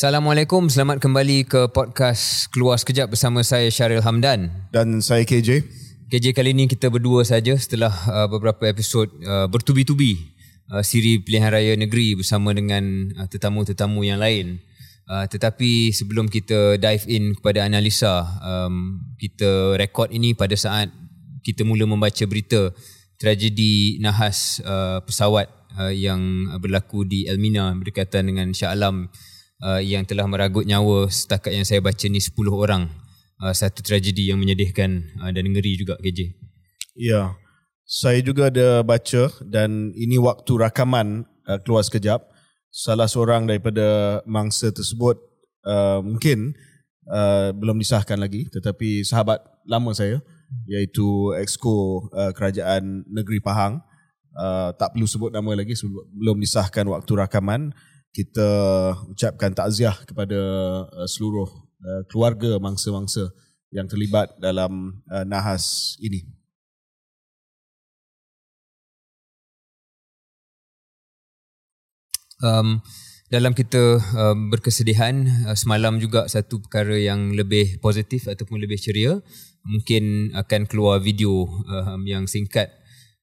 Assalamualaikum, selamat kembali ke podcast Keluar Sekejap bersama saya Syaril Hamdan. Dan saya KJ. KJ kali ini kita berdua saja setelah uh, beberapa episod uh, bertubi-tubi uh, siri pilihan raya negeri bersama dengan uh, tetamu-tetamu yang lain. Uh, tetapi sebelum kita dive in kepada analisa, um, kita rekod ini pada saat kita mula membaca berita tragedi nahas uh, pesawat uh, yang berlaku di Elmina berdekatan dengan Shah Alam uh, yang telah meragut nyawa setakat yang saya baca ni 10 orang. Uh, satu tragedi yang menyedihkan uh, dan ngeri juga KJ. Ya. Saya juga ada baca dan ini waktu rakaman uh, keluar sekejap. Salah seorang daripada mangsa tersebut uh, mungkin uh, belum disahkan lagi tetapi sahabat lama saya iaitu exco uh, kerajaan negeri Pahang uh, tak perlu sebut nama lagi sebab belum disahkan waktu rakaman kita ucapkan takziah kepada uh, seluruh uh, keluarga mangsa-mangsa yang terlibat dalam uh, nahas ini. Um, dalam kita uh, berkesedihan uh, semalam juga satu perkara yang lebih positif ataupun lebih ceria mungkin akan keluar video uh, yang singkat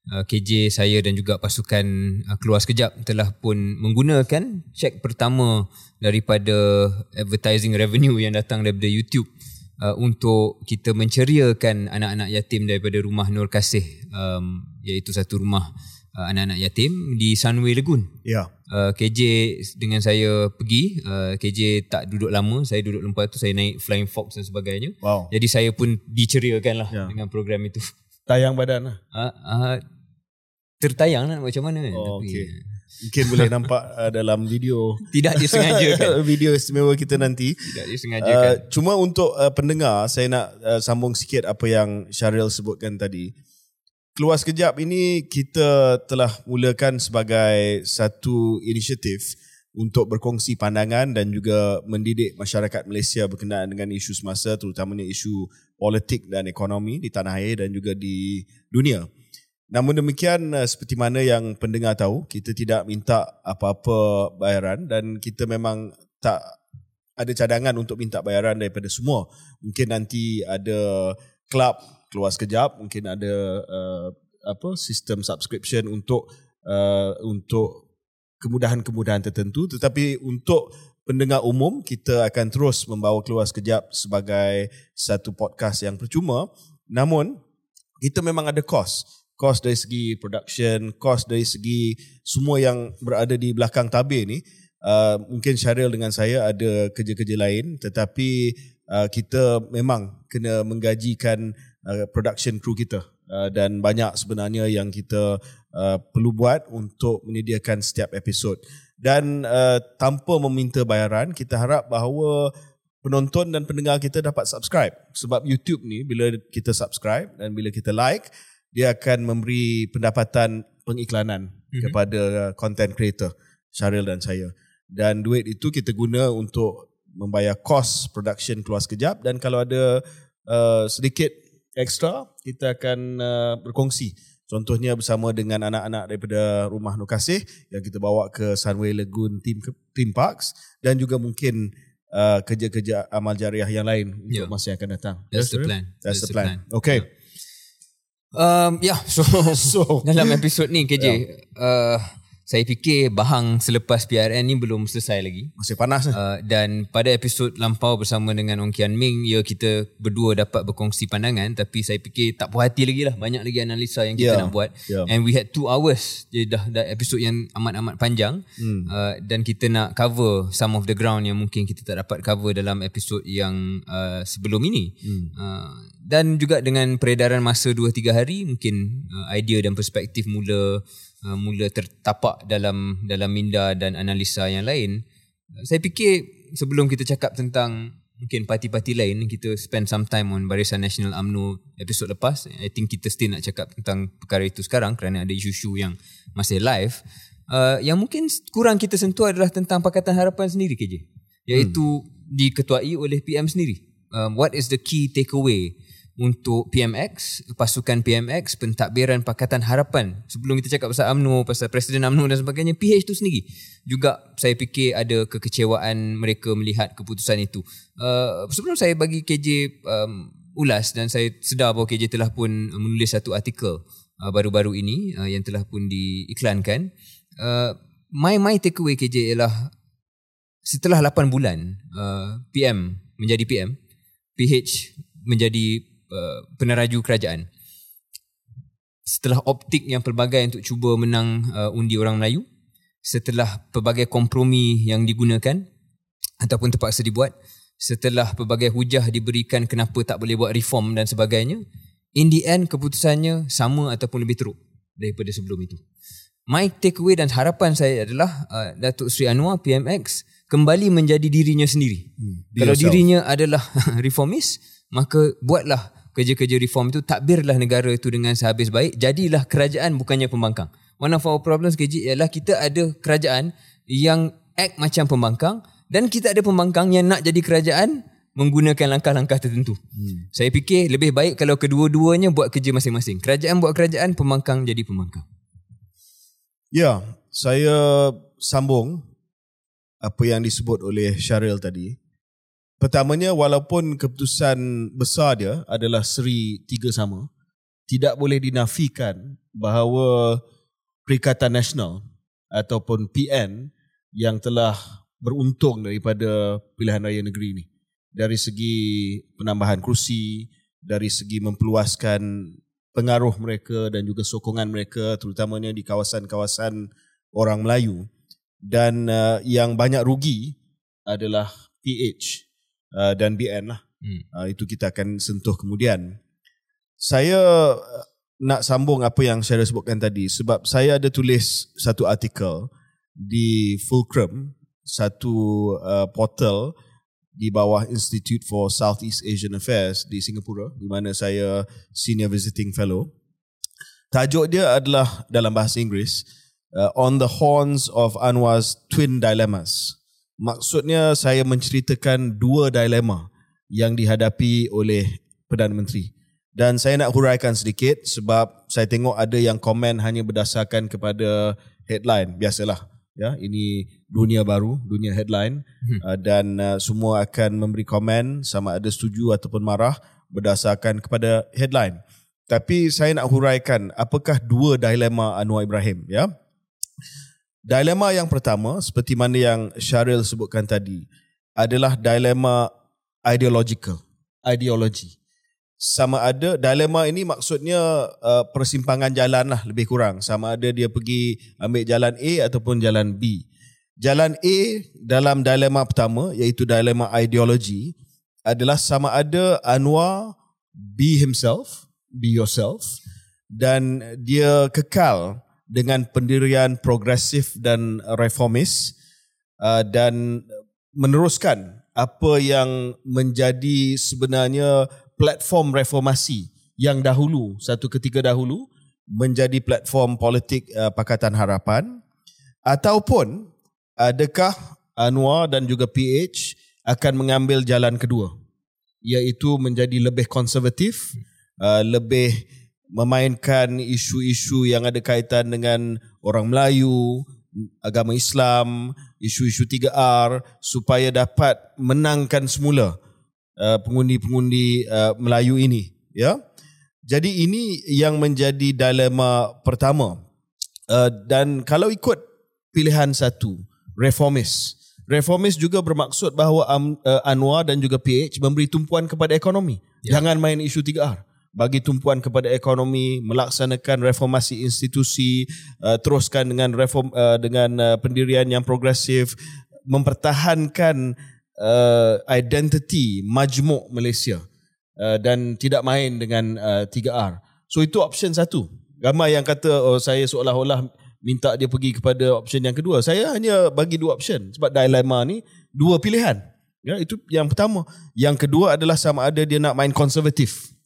Uh, KJ saya dan juga pasukan uh, keluar sekejap telah pun menggunakan cek pertama daripada advertising revenue yang datang daripada YouTube uh, untuk kita menceriakan anak-anak yatim daripada rumah Nur Kasih um, iaitu satu rumah uh, anak-anak yatim di Sunway Lagoon. Ya. Uh, KJ dengan saya pergi, uh, KJ tak duduk lama, saya duduk lepas tu saya naik Flying Fox dan sebagainya. Wow. Jadi saya pun diceriakan lah Ya. dengan program itu. Tayang badan lah. Uh, uh, tertayang nak macam mana kan. Oh, Tapi, okey. Mungkin boleh nampak uh, dalam video Tidak disengajakan. video istimewa kita nanti. Tidak disengajakan. Uh, cuma untuk uh, pendengar, saya nak uh, sambung sikit apa yang Syaril sebutkan tadi. Keluar sekejap ini kita telah mulakan sebagai satu inisiatif untuk berkongsi pandangan dan juga mendidik masyarakat Malaysia berkenaan dengan isu semasa terutamanya isu politik dan ekonomi di tanah air dan juga di dunia. Namun demikian uh, seperti mana yang pendengar tahu, kita tidak minta apa-apa bayaran dan kita memang tak ada cadangan untuk minta bayaran daripada semua. Mungkin nanti ada kelab keluar sekejap, mungkin ada uh, apa sistem subscription untuk uh, untuk kemudahan-kemudahan tertentu. Tetapi untuk pendengar umum kita akan terus membawa keluar sekejap sebagai satu podcast yang percuma. Namun kita memang ada kos kos dari segi production kos dari segi semua yang berada di belakang tabir ni uh, mungkin Syaril dengan saya ada kerja-kerja lain tetapi uh, kita memang kena menggajikan uh, production crew kita. Uh, dan banyak sebenarnya yang kita uh, perlu buat untuk menyediakan setiap episod. Dan uh, tanpa meminta bayaran kita harap bahawa penonton dan pendengar kita dapat subscribe. Sebab YouTube ni bila kita subscribe dan bila kita like dia akan memberi pendapatan pengiklanan mm-hmm. kepada content creator Syaril dan saya. Dan duit itu kita guna untuk membayar kos production keluar sekejap dan kalau ada uh, sedikit extra kita akan uh, berkongsi. Contohnya bersama dengan anak-anak daripada rumah Nur Kasih yang kita bawa ke Sunway Lagoon Theme, theme Parks dan juga mungkin uh, kerja-kerja amal jariah yang lain untuk Yeah. masa yang akan datang. That's the plan. that's, the plan, okay Um, ya, so, So- dalam episod ni KJ, Ya. uh, saya fikir bahang selepas PRN ni belum selesai lagi. masih panas uh, dan pada episod lampau bersama dengan Ong Kian Ming, ya kita berdua dapat berkongsi pandangan tapi saya fikir tak puas hati lagi lah. Banyak lagi analisa yang kita Ya, nak buat. ya. And we had two hours. Jadi dah, dah episod yang amat-amat panjang. Hmm. Uh, dan kita nak cover some of the ground yang mungkin kita tak dapat cover dalam episod yang uh, sebelum ini. Hmm. Uh, dan juga dengan peredaran masa 2-3 hari mungkin uh, idea dan perspektif mula uh, mula tertapak dalam dalam minda dan analisa yang lain. Uh, saya fikir sebelum kita cakap tentang mungkin parti-parti lain kita spend some time on Barisan Nasional UMNO episod lepas. I think kita still nak cakap tentang perkara itu sekarang kerana ada isu-isu yang masih live. Uh, yang mungkin kurang kita sentuh adalah tentang Pakatan Harapan sendiri KJ. Iaitu hmm. diketuai oleh PM sendiri. Um, what is the key takeaway untuk PMX, pasukan PMX, pentadbiran Pakatan Harapan. Sebelum kita cakap pasal UMNO, pasal Presiden UMNO dan sebagainya, PH tu sendiri. Juga saya fikir ada kekecewaan mereka melihat keputusan itu. Uh, sebelum saya bagi KJ um, ulas dan saya sedar bahawa KJ telah pun menulis satu artikel uh, baru-baru ini uh, yang telah pun diiklankan. Uh, my my takeaway KJ ialah setelah 8 bulan uh, PM menjadi PM, PH menjadi uh, peneraju kerajaan. Setelah optik yang pelbagai untuk cuba menang uh, undi orang Melayu, setelah pelbagai kompromi yang digunakan ataupun terpaksa dibuat, setelah pelbagai hujah diberikan kenapa tak boleh buat reform dan sebagainya, in the end keputusannya sama ataupun lebih teruk daripada sebelum itu. My takeaway dan harapan saya adalah uh, Datuk Sri Anwar PMX kembali menjadi dirinya sendiri. Hmm, Kalau yourself. dirinya adalah reformis, maka buatlah kerja-kerja reform itu takbirlah negara itu dengan sehabis baik jadilah kerajaan bukannya pembangkang one of our problems KJ ialah kita ada kerajaan yang act macam pembangkang dan kita ada pembangkang yang nak jadi kerajaan menggunakan langkah-langkah tertentu. Hmm. Saya fikir lebih baik kalau kedua-duanya buat kerja masing-masing. Kerajaan buat kerajaan, pembangkang jadi pembangkang. Ya, saya sambung apa yang disebut oleh Syaril tadi. Pertamanya walaupun keputusan besar dia adalah seri tiga sama, tidak boleh dinafikan bahawa Perikatan Nasional ataupun PN yang telah beruntung daripada pilihan raya negeri ini. Dari segi penambahan kursi, dari segi mempeluaskan pengaruh mereka dan juga sokongan mereka terutamanya di kawasan-kawasan orang Melayu. Dan uh, yang banyak rugi adalah PH uh, dan BN lah. Hmm. Uh, itu kita akan sentuh kemudian. Saya uh, nak sambung apa yang saya sebutkan tadi sebab saya ada tulis satu artikel di Fulcrum, satu uh, portal di bawah Institute for Southeast Asian Affairs di Singapura di mana saya senior visiting fellow. Tajuk dia adalah dalam bahasa Inggeris uh, On the Horns of Anwar's Twin Dilemmas. Maksudnya saya menceritakan dua dilema yang dihadapi oleh Perdana Menteri. Dan saya nak huraikan sedikit sebab saya tengok ada yang komen hanya berdasarkan kepada headline. Biasalah. Ya, ini dunia baru, dunia headline hmm. uh, dan uh, semua akan memberi komen sama ada setuju ataupun marah berdasarkan kepada headline. Tapi saya nak huraikan apakah dua dilema Anwar Ibrahim, ya? Dilema yang pertama seperti mana yang Syaril sebutkan tadi adalah dilema ideological, ideologi. Sama ada dilema ini maksudnya uh, persimpangan jalan lah lebih kurang. Sama ada dia pergi ambil jalan A ataupun jalan B. Jalan A dalam dilema pertama iaitu dilema ideologi adalah sama ada Anwar be himself, be yourself dan dia kekal dengan pendirian progresif dan reformis uh, dan meneruskan apa yang menjadi sebenarnya platform reformasi yang dahulu satu ketika dahulu menjadi platform politik uh, Pakatan Harapan ataupun adakah Anwar dan juga PH akan mengambil jalan kedua iaitu menjadi lebih konservatif uh, lebih memainkan isu-isu yang ada kaitan dengan orang Melayu, agama Islam, isu-isu 3R supaya dapat menangkan semula uh, pengundi-pengundi uh, Melayu ini, ya. Jadi ini yang menjadi dilema pertama. Uh, dan kalau ikut pilihan satu, reformis. Reformis juga bermaksud bahawa um, uh, Anwar dan juga PH memberi tumpuan kepada ekonomi. Yeah. Jangan main isu 3R bagi tumpuan kepada ekonomi, melaksanakan reformasi institusi, uh, teruskan dengan reform uh, dengan uh, pendirian yang progresif, mempertahankan uh, identiti majmuk Malaysia uh, dan tidak main dengan uh, 3R. So itu option satu. Ramai yang kata oh, saya seolah-olah minta dia pergi kepada option yang kedua. Saya hanya bagi dua option sebab dilema ni dua pilihan. Ya, itu yang pertama. Yang kedua adalah sama ada dia nak main konservatif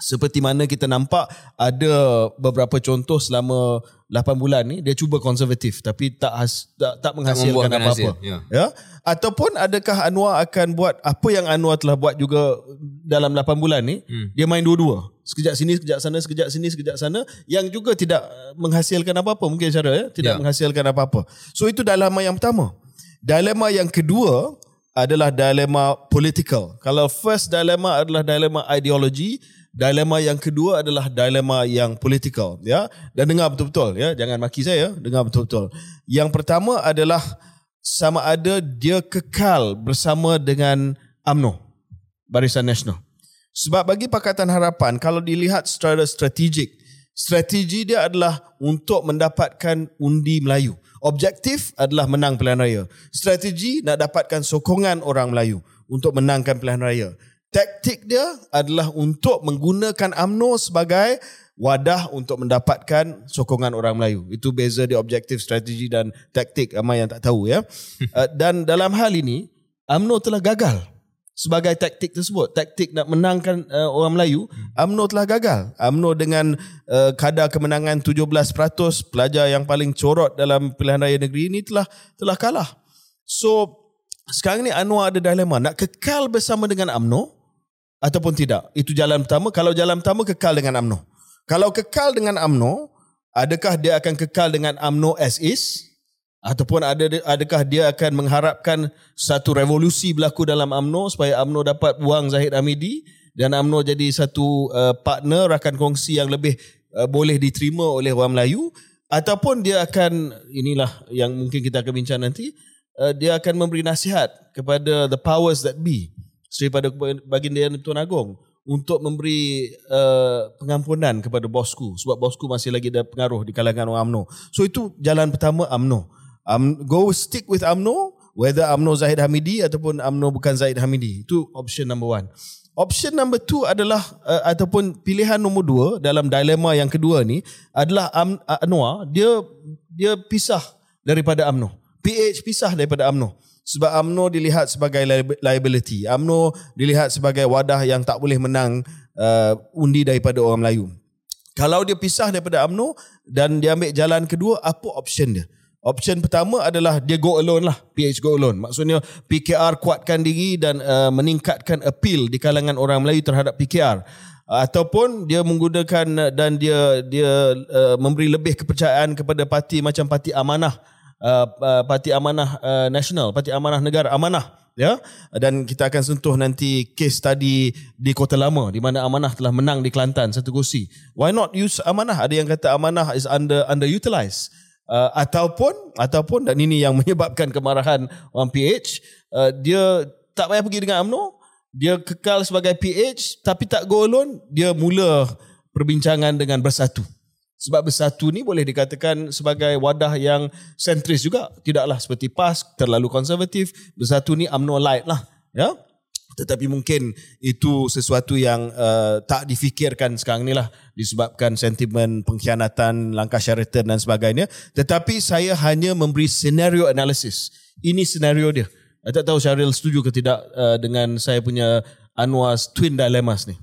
seperti mana kita nampak ada beberapa contoh selama 8 bulan ni dia cuba konservatif tapi tak has, tak, tak menghasilkan membuahkan apa-apa. hasil, ya. ya. Ataupun adakah Anwar akan buat apa yang Anwar telah buat juga dalam 8 bulan ni Hmm. dia main dua-dua. Sekejap sini, sekejap sana, sekejap sini, sekejap sana yang juga tidak menghasilkan apa-apa mungkin cara ya, tidak Ya. menghasilkan apa-apa. So itu dilema yang pertama. Dilema yang kedua adalah dilema political. Kalau first dilema adalah dilema ideologi, dilema yang kedua adalah dilema yang political, ya. Dan dengar betul-betul, ya. Jangan maki saya, dengar betul-betul. Yang pertama adalah sama ada dia kekal bersama dengan AMNO, Barisan Nasional. Sebab bagi Pakatan Harapan, kalau dilihat secara strategik, strategi dia adalah untuk mendapatkan undi Melayu. Objektif adalah menang pilihan raya. Strategi nak dapatkan sokongan orang Melayu untuk menangkan pilihan raya. Taktik dia adalah untuk menggunakan AMNO sebagai wadah untuk mendapatkan sokongan orang Melayu. Itu beza di objektif, strategi dan taktik. Ramai yang tak tahu ya. Uh, dan dalam hal ini, AMNO telah gagal sebagai taktik tersebut. Taktik nak menangkan uh, orang Melayu, AMNO telah gagal. AMNO dengan uh, kadar kemenangan 17%, pelajar yang paling corot dalam pilihan raya negeri ini telah telah kalah. So, sekarang ni Anwar ada dilema. Nak kekal bersama dengan AMNO ataupun tidak. Itu jalan pertama. Kalau jalan pertama, kekal dengan AMNO. Kalau kekal dengan AMNO, adakah dia akan kekal dengan AMNO as is? Ataupun ada adakah dia akan mengharapkan satu revolusi berlaku dalam AMNO supaya AMNO dapat buang Zahid Hamidi dan AMNO jadi satu uh, partner rakan kongsi yang lebih uh, boleh diterima oleh orang Melayu ataupun dia akan inilah yang mungkin kita akan bincang nanti uh, dia akan memberi nasihat kepada the powers that be daripada baginda Yang Tuan Agong untuk memberi uh, pengampunan kepada bosku sebab bosku masih lagi ada pengaruh di kalangan orang UMNO. So itu jalan pertama UMNO. Um, go stick with UMNO whether UMNO Zahid Hamidi ataupun UMNO bukan Zahid Hamidi. Itu option number one. Option number two adalah uh, ataupun pilihan nombor dua dalam dilema yang kedua ni adalah um, Anwar dia dia pisah daripada UMNO. PH pisah daripada UMNO. Sebab AMNO dilihat sebagai liability. AMNO dilihat sebagai wadah yang tak boleh menang uh, undi daripada orang Melayu. Kalau dia pisah daripada AMNO dan dia ambil jalan kedua, apa option dia? Option pertama adalah dia go alone lah. PH go alone. Maksudnya PKR kuatkan diri dan uh, meningkatkan appeal di kalangan orang Melayu terhadap PKR. Ataupun dia menggunakan uh, dan dia dia uh, memberi lebih kepercayaan kepada parti macam Parti Amanah uh, uh, Parti Amanah uh, Nasional, Parti Amanah Negara, Amanah ya. Dan kita akan sentuh nanti case tadi di Kota Lama di mana Amanah telah menang di Kelantan satu kursi. Why not use Amanah? Ada yang kata Amanah is under underutilized. Uh, ataupun ataupun dan ini yang menyebabkan kemarahan orang PH, uh, dia tak payah pergi dengan AMNO, dia kekal sebagai PH tapi tak go alone, dia mula perbincangan dengan Bersatu. Sebab bersatu ni boleh dikatakan sebagai wadah yang sentris juga. Tidaklah seperti PAS, terlalu konservatif. Bersatu ni UMNO light lah. Ya? Tetapi mungkin itu sesuatu yang uh, tak difikirkan sekarang ni lah. Disebabkan sentimen pengkhianatan, langkah Sheraton dan sebagainya. Tetapi saya hanya memberi scenario analysis. Ini senario dia. Saya tak tahu Syaril setuju ke tidak uh, dengan saya punya Anwar's twin dilemmas ni.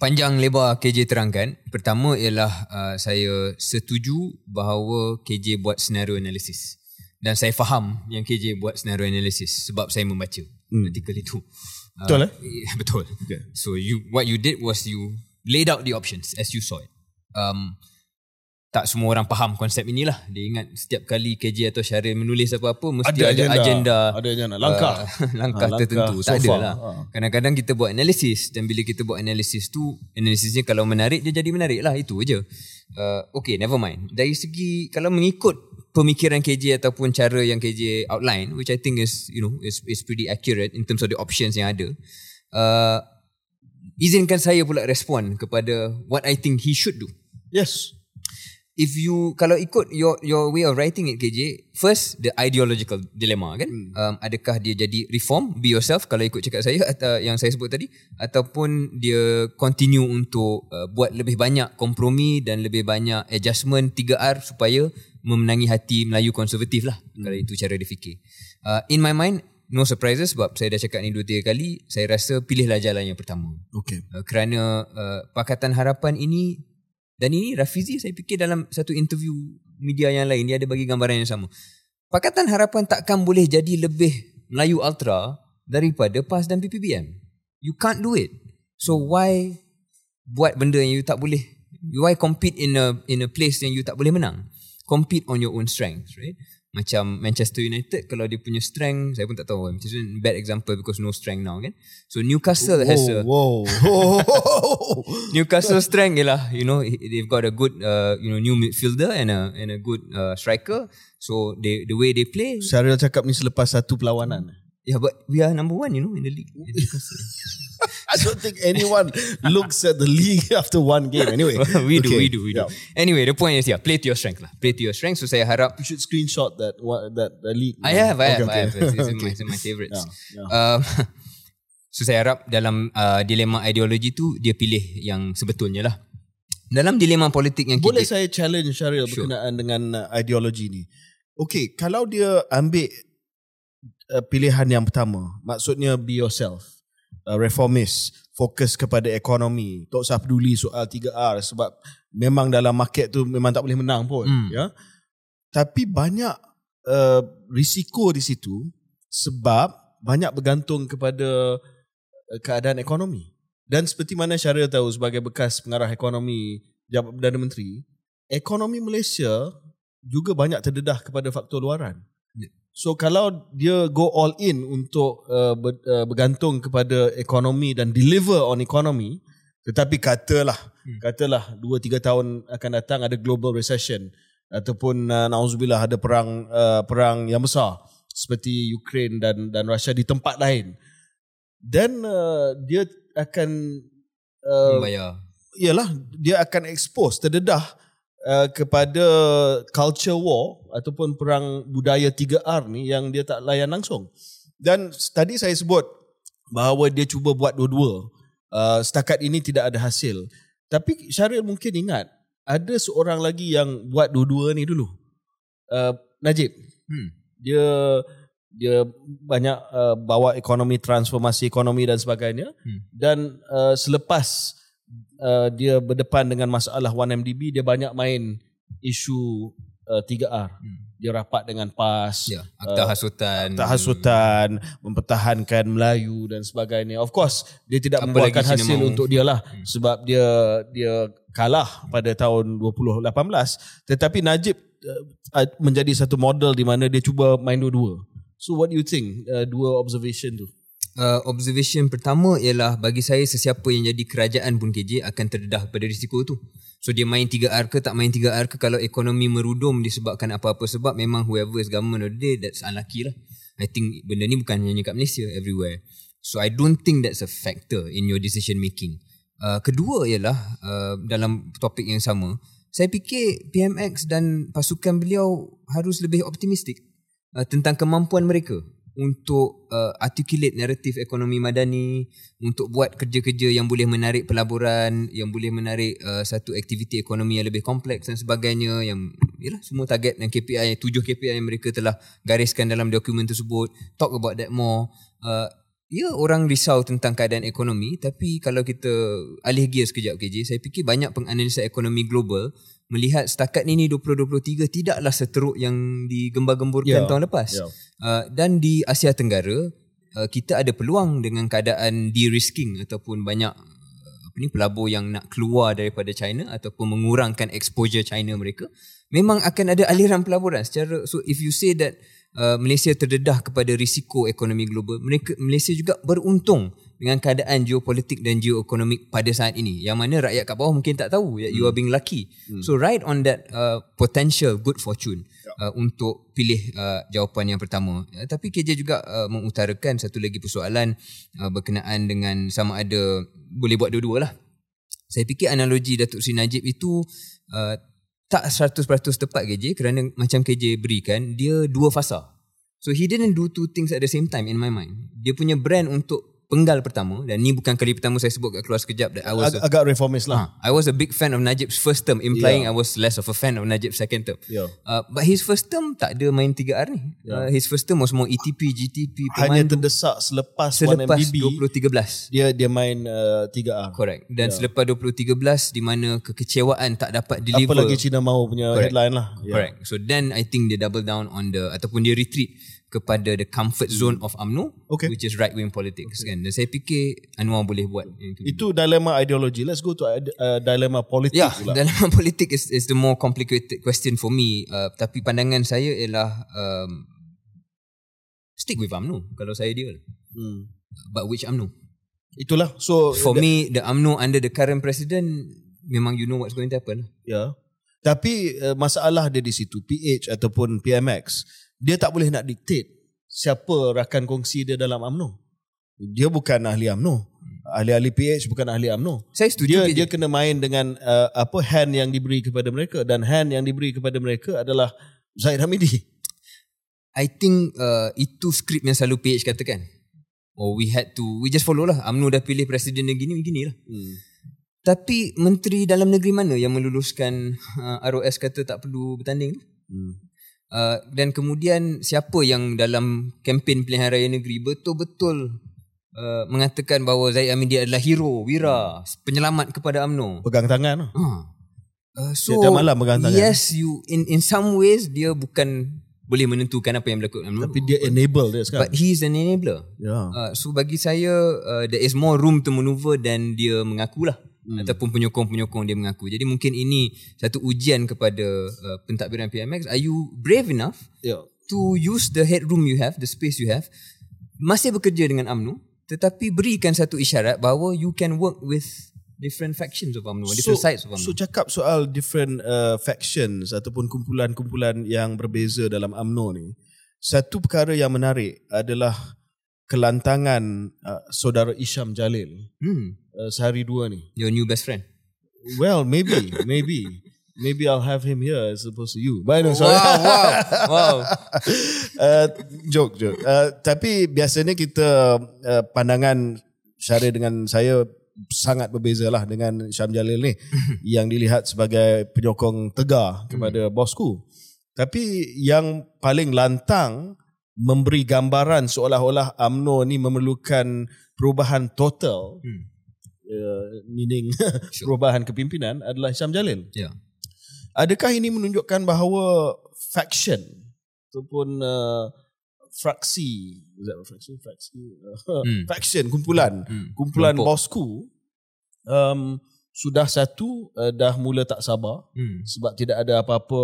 Panjang lebar KJ terangkan. Pertama ialah uh, saya setuju bahawa KJ buat scenario analysis. Dan saya faham yang KJ buat scenario analysis sebab saya membaca hmm. artikel itu. Uh, Betul, eh? Betul. Okay. So you what you did was you laid out the options as you saw it. Um, tak semua orang faham konsep inilah. Dia ingat setiap kali KJ atau Syaril menulis apa-apa mesti ada, ada agenda, Ada agenda. Langkah. uh, langkah Ah, langkah tertentu. so tak ada lah. Ah. Kadang-kadang kita buat analisis dan bila kita buat analisis tu, analisisnya kalau menarik dia jadi menarik lah. Itu aja. Uh, okay, never mind. Dari segi kalau mengikut pemikiran KJ ataupun cara yang KJ outline, which I think is you know is is pretty accurate in terms of the options yang ada. Uh, izinkan saya pula respon kepada what I think he should do Yes. If you kalau ikut your your way of writing it KJ first the ideological dilemma kan hmm. um, adakah dia jadi reform be yourself kalau ikut cakap saya atau yang saya sebut tadi ataupun dia continue untuk uh, buat lebih banyak kompromi dan lebih banyak adjustment 3R supaya memenangi hati Melayu konservatif lah hmm. kalau itu cara dia fikir uh, in my mind no surprises sebab saya dah cakap ni dua tiga kali saya rasa pilihlah jalan yang pertama Okay. uh, kerana uh, Pakatan Harapan ini dan ini Rafizi saya fikir dalam satu interview media yang lain dia ada bagi gambaran yang sama. Pakatan Harapan takkan boleh jadi lebih Melayu Ultra daripada PAS dan PPBM you can't do it. So why buat benda yang you tak boleh? Why compete in a in a place yang you tak boleh menang? Compete on your own strengths right macam Manchester United kalau dia punya strength saya pun tak tahu Manchester United bad example because no strength now kan so Newcastle has a Whoa, whoa. Newcastle strength ialah you know they've got a good uh, you know new midfielder and a and a good uh, striker so they the way they play Syaril cakap ni selepas satu perlawanan. yeah but we are number one you know in the league in Newcastle. I don't think anyone looks at the league after one game. Anyway, we do Okay. we do we do Yeah. anyway the point is yeah play to your strength lah play to your strength so saya harap You should screenshot that what that the league. I have, I have, Okay, I have. okay. It's, it's, in my, it's in my favorites. Yeah, yeah. Um, so saya harap dalam uh, dilema ideologi tu dia pilih yang sebetulnya lah. Dalam dilema politik yang Boleh kita saya challenge Syaril Sure. berkenaan dengan uh, ideologi ni? Okay, kalau dia ambil uh, pilihan yang pertama, maksudnya be yourself, uh, reformist, fokus kepada ekonomi, tak usah peduli soal 3R sebab memang dalam market tu memang tak boleh menang pun, Hmm. ya. Tapi banyak uh, risiko di situ sebab banyak bergantung kepada uh, keadaan ekonomi. Dan seperti mana Syaril tahu sebagai bekas pengarah ekonomi Jabat Perdana Menteri, ekonomi Malaysia juga banyak terdedah kepada faktor luaran. So kalau dia go all in untuk uh, ber, uh, bergantung kepada ekonomi dan deliver on ekonomi, tetapi katalah Hmm. katalah 2 3 tahun akan datang ada global recession ataupun uh, nauzubillah ada perang uh, perang yang besar seperti Ukraine dan dan Russia di tempat lain. Then uh, dia akan uh, membayar. ialah dia akan expose terdedah uh, kepada culture war ataupun perang budaya 3R ni yang dia tak layan langsung. Dan tadi saya sebut bahawa dia cuba buat dua-dua. Uh, setakat ini tidak ada hasil. Tapi Syaril mungkin ingat ada seorang lagi yang buat dua-dua ni dulu. Uh, Najib. Hmm. Dia dia banyak uh, bawa ekonomi transformasi ekonomi dan sebagainya Hmm. dan uh, selepas uh, dia berdepan dengan masalah 1MDB dia banyak main isu uh, 3R Hmm. dia rapat dengan PAS Ya, akta hasutan. tak hasutan mempertahankan Melayu dan sebagainya of course dia tidak Apa Cina hasil mahu. untuk dia lah Hmm. sebab dia dia kalah pada tahun 2018 tetapi Najib uh, menjadi satu model di mana dia cuba main dua-dua so what do you think uh, dua observation tu Uh, observation pertama ialah bagi saya sesiapa yang jadi kerajaan pun KJ akan terdedah pada risiko tu. So dia main 3R ke tak main 3R ke kalau ekonomi merudum disebabkan apa-apa sebab memang whoever is government of the day that's unlucky lah. I think benda ni bukan hanya kat Malaysia everywhere. So I don't think that's a factor in your decision making. Uh, kedua ialah uh, dalam topik yang sama, saya fikir PMX dan pasukan beliau harus lebih optimistik uh, tentang kemampuan mereka untuk uh, articulate naratif ekonomi madani untuk buat kerja-kerja yang boleh menarik pelaburan yang boleh menarik uh, satu aktiviti ekonomi yang lebih kompleks dan sebagainya yang yalah semua target dan KPI tujuh KPI yang mereka telah gariskan dalam dokumen tersebut. Talk about that more. Uh, ya orang risau tentang keadaan ekonomi tapi kalau kita alih gear sekejap KJ saya fikir banyak penganalisa ekonomi global melihat setakat ini 2023 tidaklah seteruk yang digembar-gemburkan Ya, tahun lepas ya. Uh, dan di Asia Tenggara uh, kita ada peluang dengan keadaan de-risking ataupun banyak uh, apa ni pelabur yang nak keluar daripada China ataupun mengurangkan exposure China mereka memang akan ada aliran pelaburan secara so if you say that uh, Malaysia terdedah kepada risiko ekonomi global mereka Malaysia juga beruntung dengan keadaan geopolitik dan geoekonomik pada saat ini yang mana rakyat kat bawah mungkin tak tahu that you are being lucky so ride on that uh, potential good fortune uh, untuk pilih uh, jawapan yang pertama. Uh, tapi KJ juga uh, mengutarakan satu lagi persoalan uh, berkenaan dengan sama ada boleh buat dua-dua lah. Saya fikir analogi Datuk Sri Najib itu uh, tak 100% tepat KJ kerana macam KJ berikan dia dua fasa. So he didn't do two things at the same time in my mind. Dia punya brand untuk penggal pertama dan ni bukan kali pertama saya sebut kat keluar sekejap that I was Ag- agak reformist lah. Ah, I was a big fan of Najib's first term implying I was less of a fan of Najib's second term. Yeah. Uh, but his first term tak ada main 3R ni. Uh, his first term was more ETP, GTP, Hanya pemandu terdesak selepas, selepas 1MDB 2013. dia dia main uh, 3R. Correct. Dan yeah. selepas 2013 di mana kekecewaan tak dapat deliver. Apa lagi Cina mahu punya Correct. headline lah. Yeah. Correct. So then I think dia double down on the ataupun dia retreat kepada the comfort zone of UMNO Okay. which is right wing politics kan. Dan saya fikir Anwar boleh buat. Itu dilema ideologi. Let's go to uh, dilema politik Ya, pula. dalam politik is, is the more complicated question for me. Uh, tapi pandangan saya ialah um, stick with UMNO kalau saya dia. Hmm. But which UMNO? Itulah. So For me, the UMNO under the current president, memang you know what's going to happen. Ya. Tapi uh, masalah dia di situ PH ataupun PMX, dia tak boleh nak dictate siapa rakan kongsi dia dalam AMNO. Dia bukan ahli AMNO. Ahli-ahli PH bukan ahli AMNO. Saya setuju. Dia dia kena main dengan uh, apa hand yang diberi kepada mereka dan hand yang diberi kepada mereka adalah Zaid Hamidi. I think uh, itu skrip yang selalu PH katakan. Oh, we had to, we just follow lah. UMNO dah pilih presiden yang gini, gini lah. Hmm. Tapi menteri dalam negeri mana yang meluluskan uh, ROS kata tak perlu bertanding? Hmm. Uh, dan kemudian siapa yang dalam kempen pilihan raya negeri betul-betul uh, mengatakan bahawa Zaid Amidi adalah hero, wira, penyelamat kepada UMNO. Pegang tangan. Ha. Uh, so Dia dah malam pegang tangan. Yes, you in in some ways dia bukan boleh menentukan apa yang berlaku. Tapi dia enable dia sekarang. but he is an enabler. ya. Uh, so bagi saya uh, there is more room to maneuver dan dia mengakulah hmm. ataupun penyokong-penyokong dia mengaku. Jadi mungkin ini satu ujian kepada uh, pentadbiran PMX. Are you brave enough Ya. to use the headroom you have, the space you have, masih bekerja dengan UMNO tetapi berikan satu isyarat bahawa you can work with different factions of UMNO, different sides of UMNO. So cakap soal different uh, factions ataupun kumpulan-kumpulan yang berbeza dalam AMNO ni. Satu perkara yang menarik adalah kelantangan uh, saudara Isham Jalil hmm. Uh, sehari dua ni. Your new best friend. Well, maybe, maybe. Maybe I'll have him here as opposed to you. But no, sorry. Wow, wow, wow. uh, joke, joke. Uh, tapi biasanya kita uh, pandangan Syaril dengan saya sangat berbeza lah dengan Syam Jalil ni yang dilihat sebagai penyokong tegar kepada bosku. Tapi yang paling lantang memberi gambaran seolah-olah AMNO ni memerlukan perubahan total Hmm. Uh, meaning perubahan kepimpinan adalah Syam Jalil. Ya. Adakah ini menunjukkan bahawa faction ataupun uh, fraksi, is fraction? Fraksi, uh, Hmm. faction, kumpulan, Hmm. kumpulan Kelompok. bosku um, sudah satu uh, dah mula tak sabar Hmm. sebab tidak ada apa-apa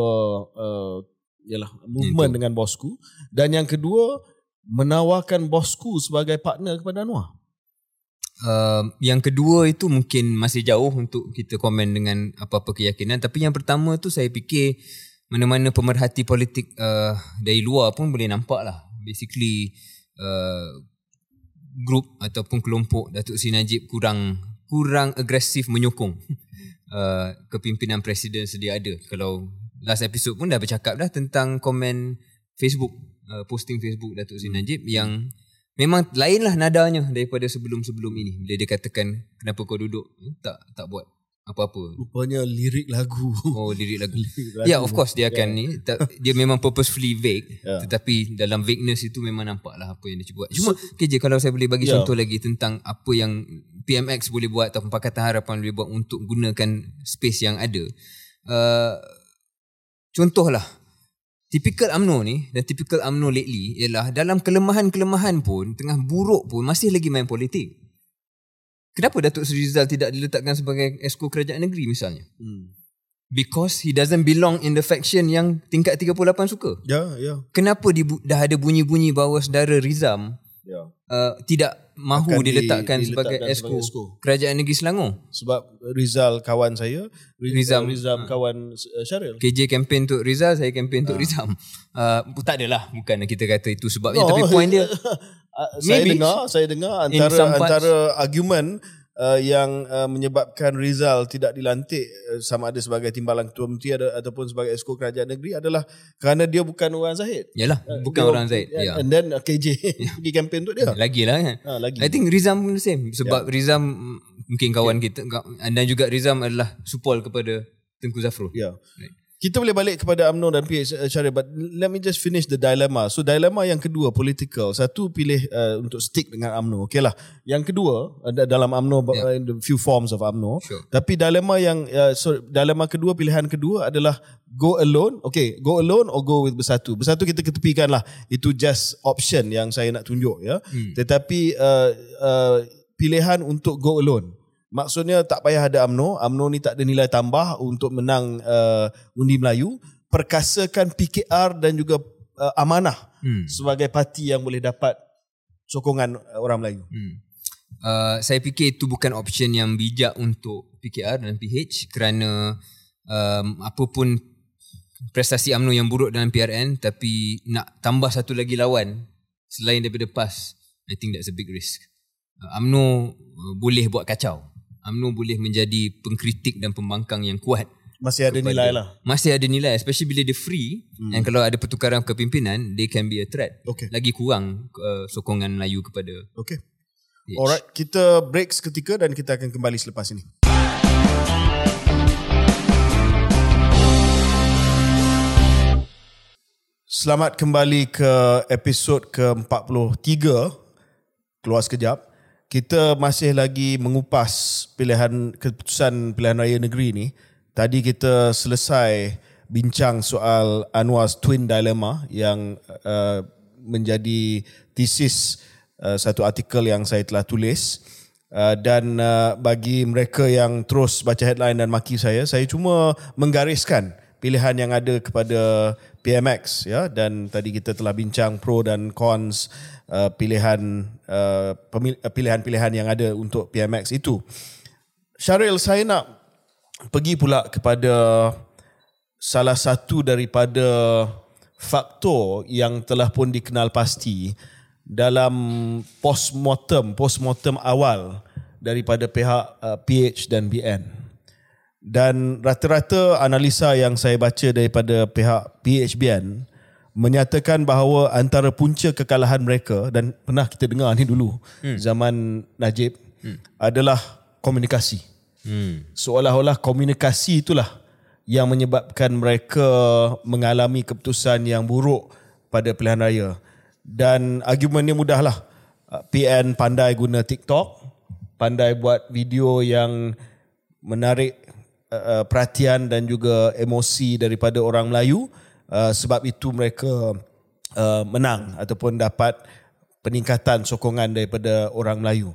uh, yalah movement Itu. dengan bosku dan yang kedua menawarkan bosku sebagai partner kepada Anwar. Uh, yang kedua itu mungkin masih jauh untuk kita komen dengan apa-apa keyakinan. Tapi yang pertama tu saya fikir mana-mana pemerhati politik uh, dari luar pun boleh nampak lah. Basically uh, grup ataupun kelompok Datuk Seri Najib kurang kurang agresif menyokong uh, kepimpinan presiden sedia ada. Kalau last episode pun dah bercakap dah tentang komen Facebook uh, posting Facebook Datuk Seri Najib yang memang lainlah nadanya daripada sebelum-sebelum ini bila dia katakan kenapa kau duduk eh, tak tak buat apa-apa Rupanya lirik lagu. oh lirik lagu Lirik lagu. Ya, yeah, of course dia akan ni tak, dia memang purposefully vague Ya. tetapi dalam vagueness itu memang nampak lah apa yang dia cuba. Cuma KJ kalau saya boleh bagi Ya. contoh lagi tentang apa yang PMX boleh buat atau Pakatan Harapan boleh buat untuk gunakan space yang ada. Uh, contohlah Typical UMNO ni dan typical UMNO lately ialah dalam kelemahan-kelemahan pun tengah buruk pun masih lagi main politik. Kenapa Datuk Seri Rizal tidak diletakkan sebagai esko kerajaan negeri misalnya? Hmm. Because he doesn't belong in the faction yang tingkat 38 suka. Ya, ya. Kenapa dibu- dah ada bunyi-bunyi bahawa saudara Rizam Ya. uh, tidak mahu Akan di- diletakkan, sebagai diletakkan esko, sebagai esko. kerajaan negeri Selangor? Sebab Rizal kawan saya, Riz- Rizam. Rizam kawan uh, Syaril. KJ campaign untuk Rizal, saya campaign untuk Rizam. Uh, tak adalah, bukan kita kata itu sebabnya. No. Tapi point dia, Uh, saya dengar, saya dengar antara antara argument uh, yang uh, menyebabkan Rizal tidak dilantik uh, sama ada sebagai timbalan ketua menteri ada, ataupun sebagai esko kerajaan negeri adalah kerana dia bukan orang Zahid. Yalah, bukan Dia- orang Zaid. and, Ya. and then uh, KJ pergi kempen untuk dia. Lagi lah kan. Ha, lagi. I think Rizam pun the same. Sebab Rizam mm, mungkin kawan kita. Dan juga Rizam adalah supol kepada Tengku Zafrul. Ya. Right. Kita boleh balik kepada UMNO dan PH uh, Syarif but let me just finish the dilemma. So dilemma yang kedua political. Satu pilih uh, untuk stick dengan UMNO. Okay lah. Yang kedua ada dalam UMNO yeah. in the few forms of UMNO. Sure. Tapi dilema yang uh, so dilema kedua pilihan kedua adalah go alone. Okay, go alone or go with bersatu. Bersatu kita ketepikan lah. Itu just option yang saya nak tunjuk ya. Hmm. Tetapi uh, uh, pilihan untuk go alone. Maksudnya tak payah ada UMNO. UMNO ni tak ada nilai tambah untuk menang uh, undi Melayu. Perkasakan PKR dan juga uh, amanah Hmm. sebagai parti yang boleh dapat sokongan uh, orang Melayu. Hmm. Uh, saya fikir itu bukan option yang bijak untuk PKR dan PH kerana um, apapun prestasi UMNO yang buruk dalam PRN tapi nak tambah satu lagi lawan selain daripada PAS, I think that's a big risk. Uh, UMNO uh, boleh buat kacau. UMNO boleh menjadi pengkritik dan pembangkang yang kuat Masih ada kepada- nilai lah. Masih ada nilai especially bila dia free hmm. and kalau ada pertukaran kepimpinan they can be a threat. Okay. Lagi kurang uh, sokongan Melayu kepada Okay. PH. Alright, kita break seketika dan kita akan kembali selepas ini. Selamat kembali ke episod ke-43 Keluar Sekejap. Kita masih lagi mengupas pilihan keputusan pilihan raya negeri ni. Tadi kita selesai bincang soal Anwar's Twin Dilemma yang uh, menjadi tesis uh, satu artikel yang saya telah tulis. Uh, dan uh, bagi mereka yang terus baca headline dan maki saya, saya cuma menggariskan pilihan yang ada kepada PMX ya dan tadi kita telah bincang pro dan cons uh, uh, pemil- uh, pilihan-pilihan yang ada untuk PMX itu. Syaril saya nak pergi pula kepada salah satu daripada faktor yang telah pun dikenal pasti dalam postmortem postmortem awal daripada pihak uh, PH dan BN. Dan rata-rata analisa yang saya baca daripada pihak PHBN menyatakan bahawa antara punca kekalahan mereka dan pernah kita dengar ni dulu hmm. zaman Najib hmm. adalah komunikasi. Hmm. Seolah-olah komunikasi itulah yang menyebabkan mereka mengalami keputusan yang buruk pada pilihan raya. Dan argumennya mudahlah. Uh, PN pandai guna TikTok, pandai buat video yang menarik uh, perhatian dan juga emosi daripada orang Melayu. Uh, sebab itu mereka uh, menang ataupun dapat peningkatan sokongan daripada orang Melayu.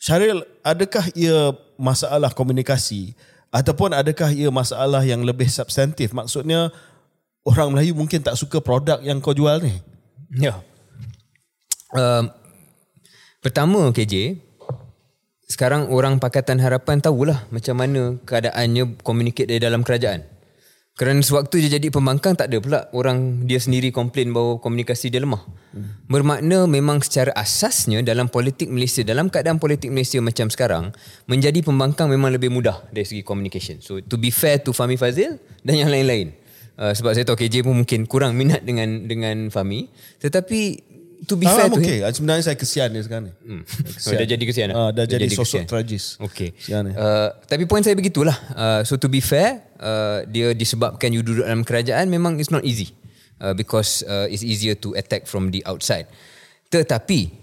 Syaril, adakah ia masalah komunikasi ataupun adakah ia masalah yang lebih substantif? Maksudnya orang Melayu mungkin tak suka produk yang kau jual ni. Ya. Um, pertama KJ, sekarang orang Pakatan Harapan tahulah macam mana keadaannya communicate dari dalam kerajaan. Kerana sewaktu dia jadi pembangkang tak ada pula orang dia sendiri komplain bahawa komunikasi dia lemah. Hmm. Bermakna memang secara asasnya dalam politik Malaysia, dalam keadaan politik Malaysia macam sekarang, menjadi pembangkang memang lebih mudah dari segi communication. So to be fair to Fahmi Fazil dan yang lain-lain. Uh, sebab saya tahu KJ pun mungkin kurang minat dengan dengan Fahmi. Tetapi to be fair Ah, to him, okay. Sebenarnya saya kesian dia sekarang ni. Hmm. Oh, dah jadi kesian Ah, dah jadi kesian. sosok tragis. Okay. Kesian eh. Uh, tapi poin saya begitulah. Uh, so to be fair, uh, dia disebabkan you duduk dalam kerajaan memang it's not easy. Uh, because uh, it's easier to attack from the outside. Tetapi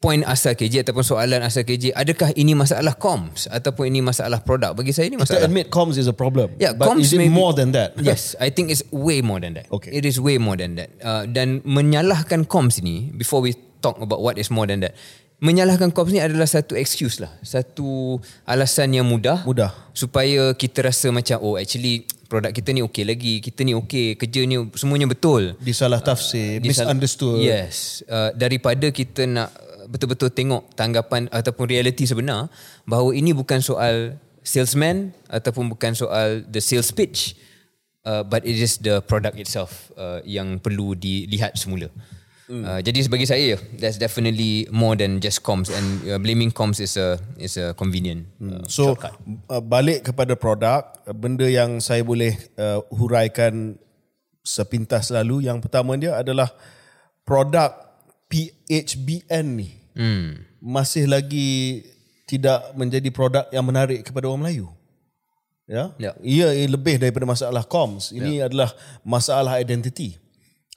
poin asal KJ ataupun soalan asal KJ, adakah ini masalah comms ataupun ini masalah produk? Bagi saya ini masalah. admit comms is a problem. Yeah, but comms is it maybe- more than that? Yes, I think it's way more than that. Okay. It is way more than that. Uh, dan menyalahkan comms ni, before we talk about what is more than that, menyalahkan comms ni adalah satu excuse lah. Satu alasan yang mudah. Mudah. Supaya kita rasa macam, oh actually produk kita ni okey lagi, kita ni okey, kerja ni semuanya betul. Disalah tafsir, Disal- misunderstood. Yes. Uh, daripada kita nak betul-betul tengok tanggapan ataupun realiti sebenar bahawa ini bukan soal salesman ataupun bukan soal the sales pitch uh, but it is the product itself uh, yang perlu dilihat semula. Mm. Uh, jadi bagi saya, that's definitely more than just comms and uh, blaming comms is a is a convenient. Mm. Uh, so uh, balik kepada produk, uh, benda yang saya boleh uh, huraikan sepintas lalu, yang pertama dia adalah produk PHBN ni mm. masih lagi tidak menjadi produk yang menarik kepada orang Melayu. Ya, yeah. ia lebih daripada masalah comms. Ini yeah. adalah masalah identiti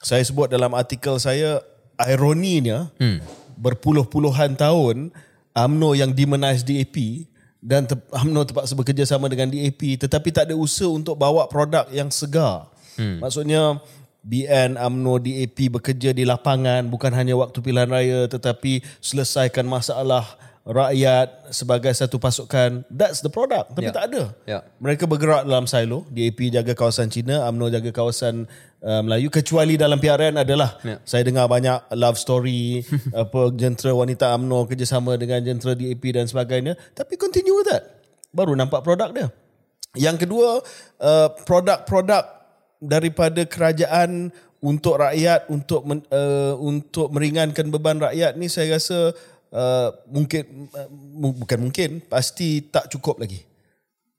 saya sebut dalam artikel saya ironinya hmm. berpuluh-puluhan tahun AMNO yang demonize DAP dan te- AMNO terpaksa bekerja sama dengan DAP tetapi tak ada usaha untuk bawa produk yang segar. Hmm. Maksudnya BN, AMNO, DAP bekerja di lapangan bukan hanya waktu pilihan raya tetapi selesaikan masalah rakyat sebagai satu pasukan that's the product tapi yeah. tak ada yeah. mereka bergerak dalam silo DAP jaga kawasan Cina AMNO jaga kawasan uh, Melayu kecuali dalam PRN adalah yeah. saya dengar banyak love story apa jentera wanita AMNO kerjasama dengan jentera DAP dan sebagainya tapi continue with that baru nampak produk dia yang kedua uh, produk-produk daripada kerajaan untuk rakyat untuk uh, untuk meringankan beban rakyat ni saya rasa uh, mungkin uh, bukan mungkin pasti tak cukup lagi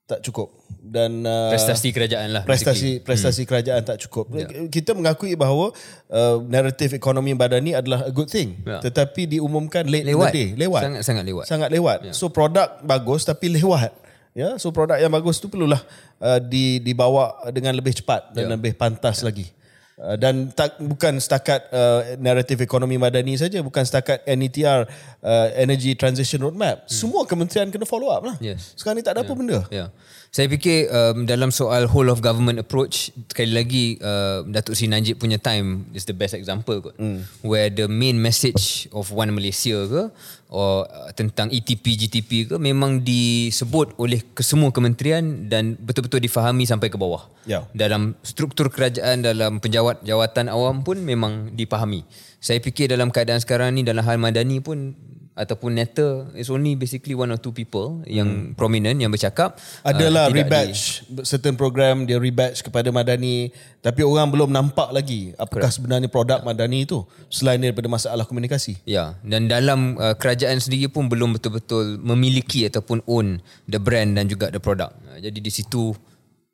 tak cukup dan uh, prestasi kerajaan lah prestasi basically. prestasi hmm. kerajaan tak cukup yeah. kita mengakui bahawa uh, naratif ekonomi badani adalah a good thing yeah. tetapi diumumkan late lewat. in the day lewat sangat sangat lewat sangat lewat yeah. so produk bagus tapi lewat ya so produk yang bagus tu perlulah uh, di dibawa dengan lebih cepat dan yeah. lebih pantas yeah. lagi Uh, dan tak bukan setakat uh, naratif ekonomi madani saja bukan setakat NETR uh, Energy Transition Roadmap hmm. semua kementerian kena follow up lah yes. sekarang ni tak ada yeah. apa benda yeah. Saya fikir um, dalam soal whole of government approach sekali lagi uh, Datuk Sri Najib punya time is the best example kot hmm. where the main message of One Malaysia ke or uh, tentang ETP GTP ke memang disebut oleh kesemua kementerian dan betul-betul difahami sampai ke bawah. Yeah. Dalam struktur kerajaan dalam penjawat jawatan awam pun memang dipahami. Saya fikir dalam keadaan sekarang ni dalam hal madani pun ataupun neta is only basically one or two people yang hmm. prominent yang bercakap adalah uh, rebatch di... certain program dia rebatch kepada madani tapi orang belum nampak lagi apakah Correct. sebenarnya produk madani itu selain daripada masalah komunikasi ya dan dalam uh, kerajaan sendiri pun belum betul-betul memiliki ataupun own the brand dan juga the product uh, jadi di situ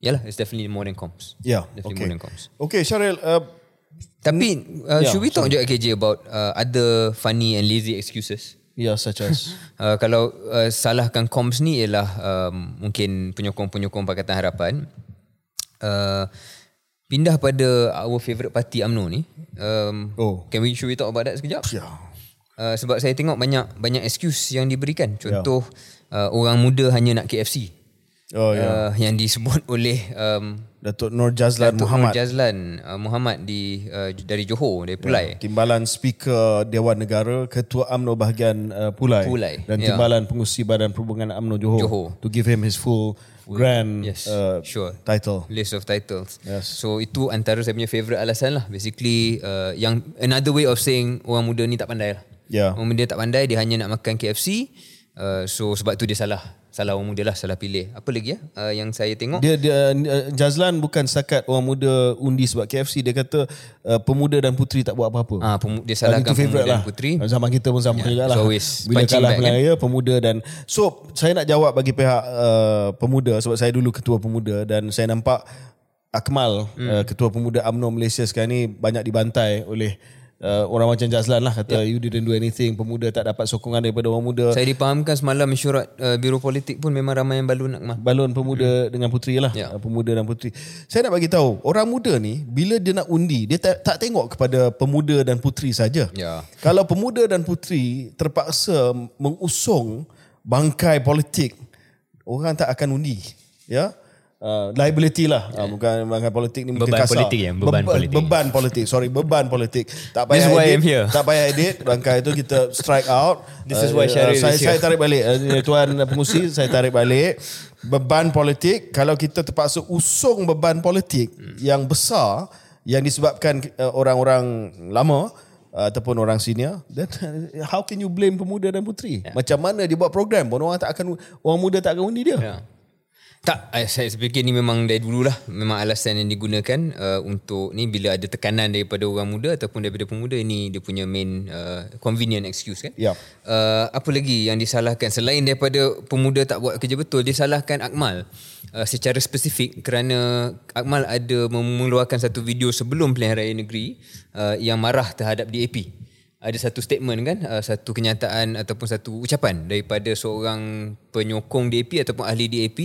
yalah it's definitely more than comms yeah definitely okay. more than comms okay Syaril uh, tapi uh, yeah, should we talk sorry. juga KJ about uh, other funny and lazy excuses Ya, yeah, such as. uh, kalau uh, salahkan comms ni ialah um, mungkin penyokong-penyokong Pakatan Harapan. Uh, pindah pada our favourite party UMNO ni. Um, oh. Can we, should we talk about that sekejap? Ya. Yeah. Uh, sebab saya tengok banyak banyak excuse yang diberikan. Contoh, yeah. uh, orang muda hanya nak KFC. Oh, yeah. uh, yang disebut oleh um, Datuk Nur Jazlan Datuk Muhammad. Nur Jazlan uh, Muhammad di uh, dari Johor dari Pulai. Ya, timbalan Speaker Dewan Negara, Ketua AMNO bahagian uh, Pulai, Pulai dan ya. timbalan pengurusi Badan Perhubungan AMNO Johor, Johor. to give him his full grand yes, uh, sure. title. List of titles. Yes. So itu antara saya punya favorite alasan lah. Basically uh, yang another way of saying orang muda ni tak pandai lah. Yeah. Orang muda tak pandai dia hanya nak makan KFC. Uh, so sebab tu dia salah salah orang muda lah salah pilih apa lagi ya uh, yang saya tengok dia dia uh, Jazlan bukan setakat orang muda undi sebab KFC dia kata uh, pemuda dan puteri tak buat apa-apa ah pem- dia salahkan pemuda lah. dan puteri zaman kita pun sama yeah, juga lah bila kalah pilihan kan? pemuda dan so saya nak jawab bagi pihak uh, pemuda sebab saya dulu ketua pemuda dan saya nampak Akmal hmm. uh, ketua pemuda UMNO Malaysia sekarang ni banyak dibantai oleh uh, orang macam Jazlan lah kata yeah. you didn't do anything pemuda tak dapat sokongan daripada orang muda saya dipahamkan semalam mesyuarat uh, biro politik pun memang ramai yang balun nak balun pemuda hmm. dengan puteri lah yeah. uh, pemuda dan puteri saya nak bagi tahu orang muda ni bila dia nak undi dia tak, tak tengok kepada pemuda dan puteri saja yeah. kalau pemuda dan puteri terpaksa mengusung bangkai politik orang tak akan undi ya Uh, liability lah yeah. uh, bukan bukan politik ni beban kasar. politik ya beban Be- politik beban politik sorry beban politik tak payah This edit here. tak payah edit bangkai itu kita strike out This uh, is why uh, saya, saya tarik balik uh, tuan pengusi saya tarik balik beban politik kalau kita terpaksa usung beban politik hmm. yang besar yang disebabkan uh, orang-orang lama uh, ataupun orang senior then how can you blame pemuda dan puteri yeah. macam mana dia buat program pun orang tak akan orang muda tak akan undi dia yeah. Tak, eh, saya fikir ni memang dari dulu lah. Memang alasan yang digunakan uh, untuk ni bila ada tekanan daripada orang muda ataupun daripada pemuda ini dia punya main uh, convenient excuse kan. Ya. Uh, apa lagi yang disalahkan selain daripada pemuda tak buat kerja betul, disalahkan Akmal uh, secara spesifik kerana Akmal ada mengeluarkan satu video sebelum pilihan raya negeri uh, yang marah terhadap DAP ada satu statement kan uh, satu kenyataan ataupun satu ucapan daripada seorang penyokong DAP ataupun ahli DAP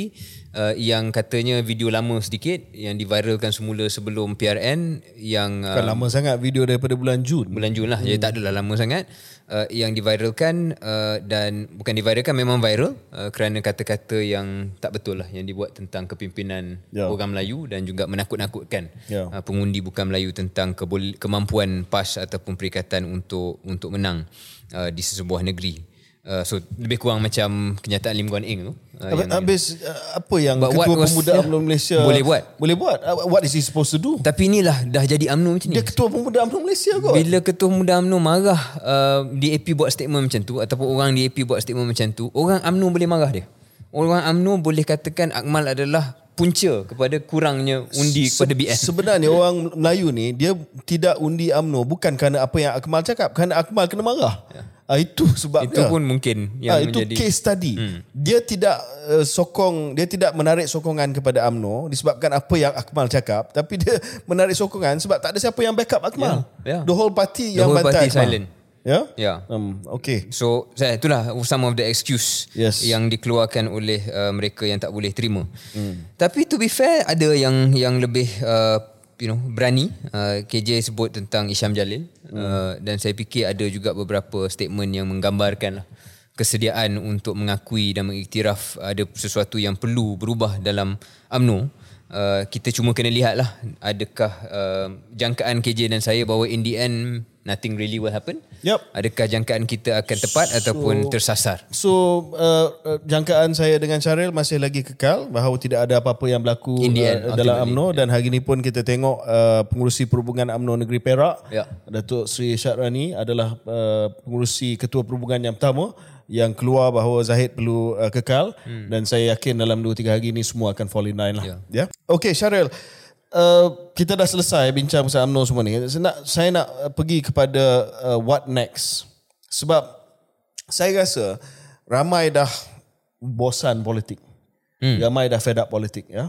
uh, yang katanya video lama sedikit yang diviralkan semula sebelum PRN yang uh, lama sangat video daripada bulan Jun. bulan Jun lah jadi tak adalah lama sangat uh, yang diviralkan uh, dan bukan diviralkan memang viral uh, kerana kata-kata yang tak betul lah yang dibuat tentang kepimpinan Ya. orang Melayu dan juga menakut-nakutkan Ya. uh, pengundi bukan Melayu tentang kebol- kemampuan PAS ataupun perikatan untuk untuk menang uh, di sesebuah negeri. Uh, so lebih kurang macam kenyataan Lim Guan Eng tu. Uh, Habis, habis uh, apa yang But Ketua was- Pemuda. UMNO Malaysia Boleh buat. Boleh buat. Uh, What is he supposed to do? tapi inilah dah jadi UMNO macam ni. Dia Ketua Pemuda UMNO Malaysia kot. Bila Ketua Muda UMNO marah uh, DAP buat statement macam tu ataupun orang DAP buat statement macam tu, orang UMNO boleh marah dia. Orang UMNO boleh katakan Akmal adalah punca kepada kurangnya undi Se- kepada BN. Sebenarnya orang Melayu ni dia tidak undi AMNO bukan kerana apa yang Akmal cakap, kerana Akmal kena marah. Ah, itu sebabnya. Itu pun mungkin Ah, yang itu menjadi case study. Hmm. Dia tidak uh, sokong, dia tidak menarik sokongan kepada AMNO disebabkan apa yang Akmal cakap, tapi dia menarik sokongan sebab tak ada siapa yang backup Akmal. Ya, ya. The whole party The yang whole bantai party Akmal. silent. Ya? Ya. Um, okay. So saya itulah some of the excuse Yes. yang dikeluarkan oleh uh, mereka yang tak boleh terima. Hmm. Tapi to be fair ada yang yang lebih uh, you know berani uh, KJ sebut tentang Isyam Jalil hmm. uh, dan saya fikir ada juga beberapa statement yang menggambarkan lah kesediaan untuk mengakui dan mengiktiraf ada sesuatu yang perlu berubah dalam AMNO. Uh, kita cuma kena lihatlah adakah uh, jangkaan KJ dan saya bahawa in the end nothing really will happen. Yup. Adakah jangkaan kita akan tepat so, ataupun tersasar? So uh, uh, jangkaan saya dengan Syaril masih lagi kekal bahawa tidak ada apa-apa yang berlaku In the end, uh, dalam ultimately. AMNO dan hari ini pun kita tengok uh, pengurusi perhubungan AMNO Negeri Perak Ya. Datuk Sri Syahrani adalah uh, pengurusi ketua perhubungan yang pertama yang keluar bahawa Zahid perlu uh, kekal hmm. dan saya yakin dalam 2-3 hari ini semua akan fall in line lah. Ya. Ya. Okay Syaril, uh, kita dah selesai bincang pasal UMNO semua ni. Saya nak, saya nak uh, pergi kepada uh, what next. Sebab saya rasa ramai dah bosan politik. Hmm. Ramai dah fed up politik ya.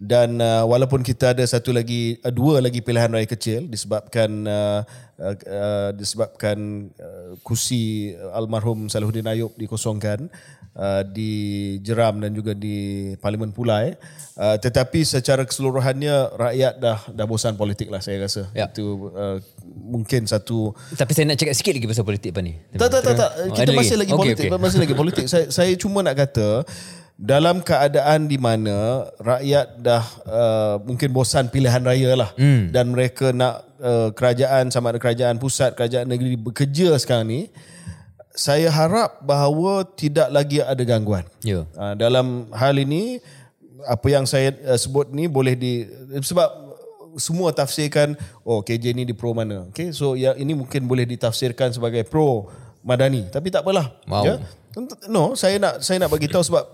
Dan uh, walaupun kita ada satu lagi uh, dua lagi pilihan raya kecil disebabkan uh, uh, uh, disebabkan uh, kursi uh, almarhum Salahuddin Ayub dikosongkan uh, di Jeram dan juga di Parlimen Pulai uh, tetapi secara keseluruhannya rakyat dah dah bosan politik lah saya rasa. Ya. Itu uh, mungkin satu Tapi saya nak cakap sikit lagi pasal politik Pak ni. tak tak tak tak Oh, kita masih lagi, Okey, politik okey. masih lagi politik saya saya cuma nak kata dalam keadaan di mana rakyat dah uh, mungkin bosan pilihan raya lah hmm. dan mereka nak uh, kerajaan sama ada kerajaan pusat kerajaan negeri bekerja sekarang ni saya harap bahawa tidak lagi ada gangguan Ya. Uh, dalam hal ini apa yang saya uh, sebut ni boleh di sebab semua tafsirkan oh KJ ni di pro mana. Okay so ya ini mungkin boleh ditafsirkan sebagai pro madani tapi tak apalah. Wow. Ya. No, saya nak saya nak bagi tahu sebab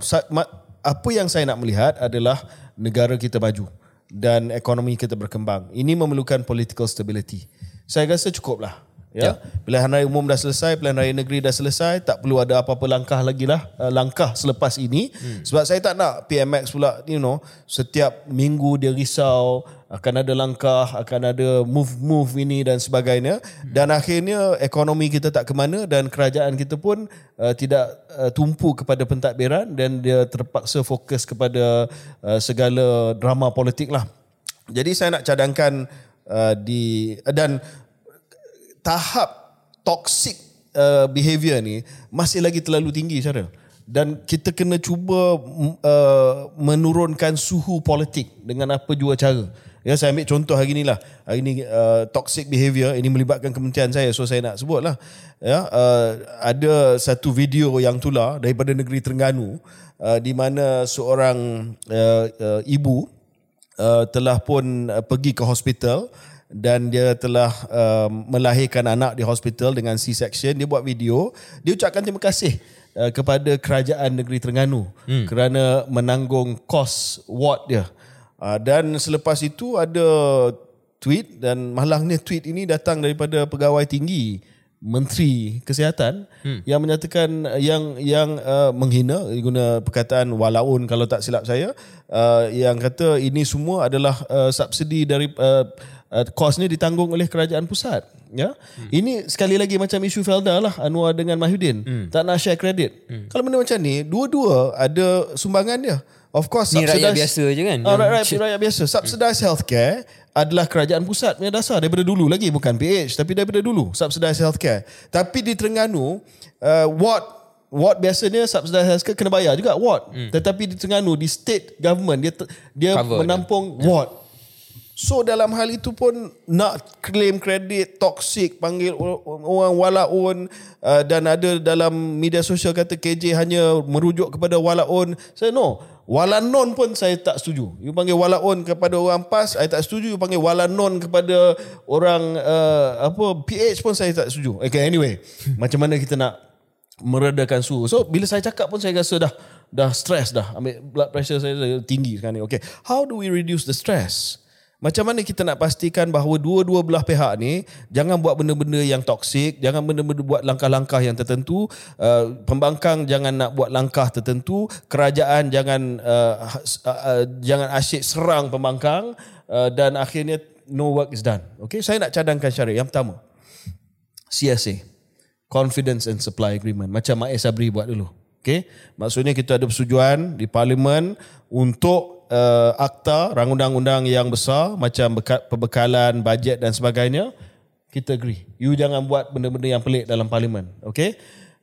apa yang saya nak melihat adalah negara kita maju dan ekonomi kita berkembang. Ini memerlukan political stability. Saya rasa cukuplah. Ya. Pilihan raya umum dah selesai, pilihan raya negeri dah selesai, tak perlu ada apa-apa langkah lagi lah, uh, langkah selepas ini. Hmm. Sebab saya tak nak PMX pula, you know, setiap minggu dia risau, akan ada langkah, akan ada move-move ini dan sebagainya. Hmm. Dan akhirnya ekonomi kita tak ke mana dan kerajaan kita pun uh, tidak uh, tumpu kepada pentadbiran dan dia terpaksa fokus kepada uh, segala drama politik lah. Jadi saya nak cadangkan uh, di dan tahap toxic uh, behavior ni masih lagi terlalu tinggi Syaril. Dan kita kena cuba mm, uh, menurunkan suhu politik dengan apa jua cara. Ya saya ambil contoh hari ni lah. Hari ni uh, toxic behavior ini melibatkan kementerian saya so saya nak sebut lah. Ya uh, ada satu video yang tular daripada negeri Terengganu uh, di mana seorang uh, uh, ibu uh, telah pun uh, pergi ke hospital dan dia telah uh, melahirkan anak di hospital dengan C-section dia buat video dia ucapkan terima kasih uh, kepada kerajaan negeri Terengganu hmm. kerana menanggung kos ward dia. Uh, dan selepas itu ada tweet dan malangnya tweet ini datang daripada pegawai tinggi Menteri Kesihatan hmm. yang menyatakan yang yang uh, menghina guna perkataan walaun kalau tak silap saya uh, yang kata ini semua adalah uh, subsidi dari uh, uh, kos ni ditanggung oleh kerajaan pusat ya hmm. ini sekali lagi macam isu Felda lah Anwar dengan Mahyudin hmm. tak nak share kredit hmm. kalau benda macam ni dua-dua ada sumbangan dia of course ni rakyat biasa je kan uh, rakyat, rakyat biasa subsidized healthcare adalah kerajaan pusat punya dasar daripada dulu lagi bukan PH tapi daripada dulu subsidized healthcare tapi di Terengganu uh, ward ward biasanya subsidized healthcare kena bayar juga ward hmm. tetapi di Terengganu di state government dia dia Cover menampung dia. ward So dalam hal itu pun nak claim kredit toxic panggil orang walaun uh, dan ada dalam media sosial kata KJ hanya merujuk kepada walaun. Saya no, walanon pun saya tak setuju. You panggil walaun kepada orang PAS, saya tak setuju. You panggil walanon kepada orang uh, apa PH pun saya tak setuju. Okay anyway, macam mana kita nak meredakan suhu. So bila saya cakap pun saya rasa dah dah stress dah. Ambil blood pressure saya tinggi sekarang ni. Okay, how do we reduce the stress? Macam mana kita nak pastikan bahawa dua-dua belah pihak ni jangan buat benda-benda yang toksik, jangan benda-benda buat langkah-langkah yang tertentu, uh, pembangkang jangan nak buat langkah tertentu, kerajaan jangan uh, uh, uh, jangan asyik serang pembangkang uh, dan akhirnya no work is done. Okay, saya nak cadangkan syarat yang pertama. CSA, Confidence and Supply Agreement. Macam Mak Sabri buat dulu. Okay, maksudnya kita ada persetujuan di parlimen untuk uh, akta rangunan undang yang besar macam bekat, pembekalan bajet dan sebagainya kita agree. You jangan buat benda-benda yang pelik dalam parlimen okay?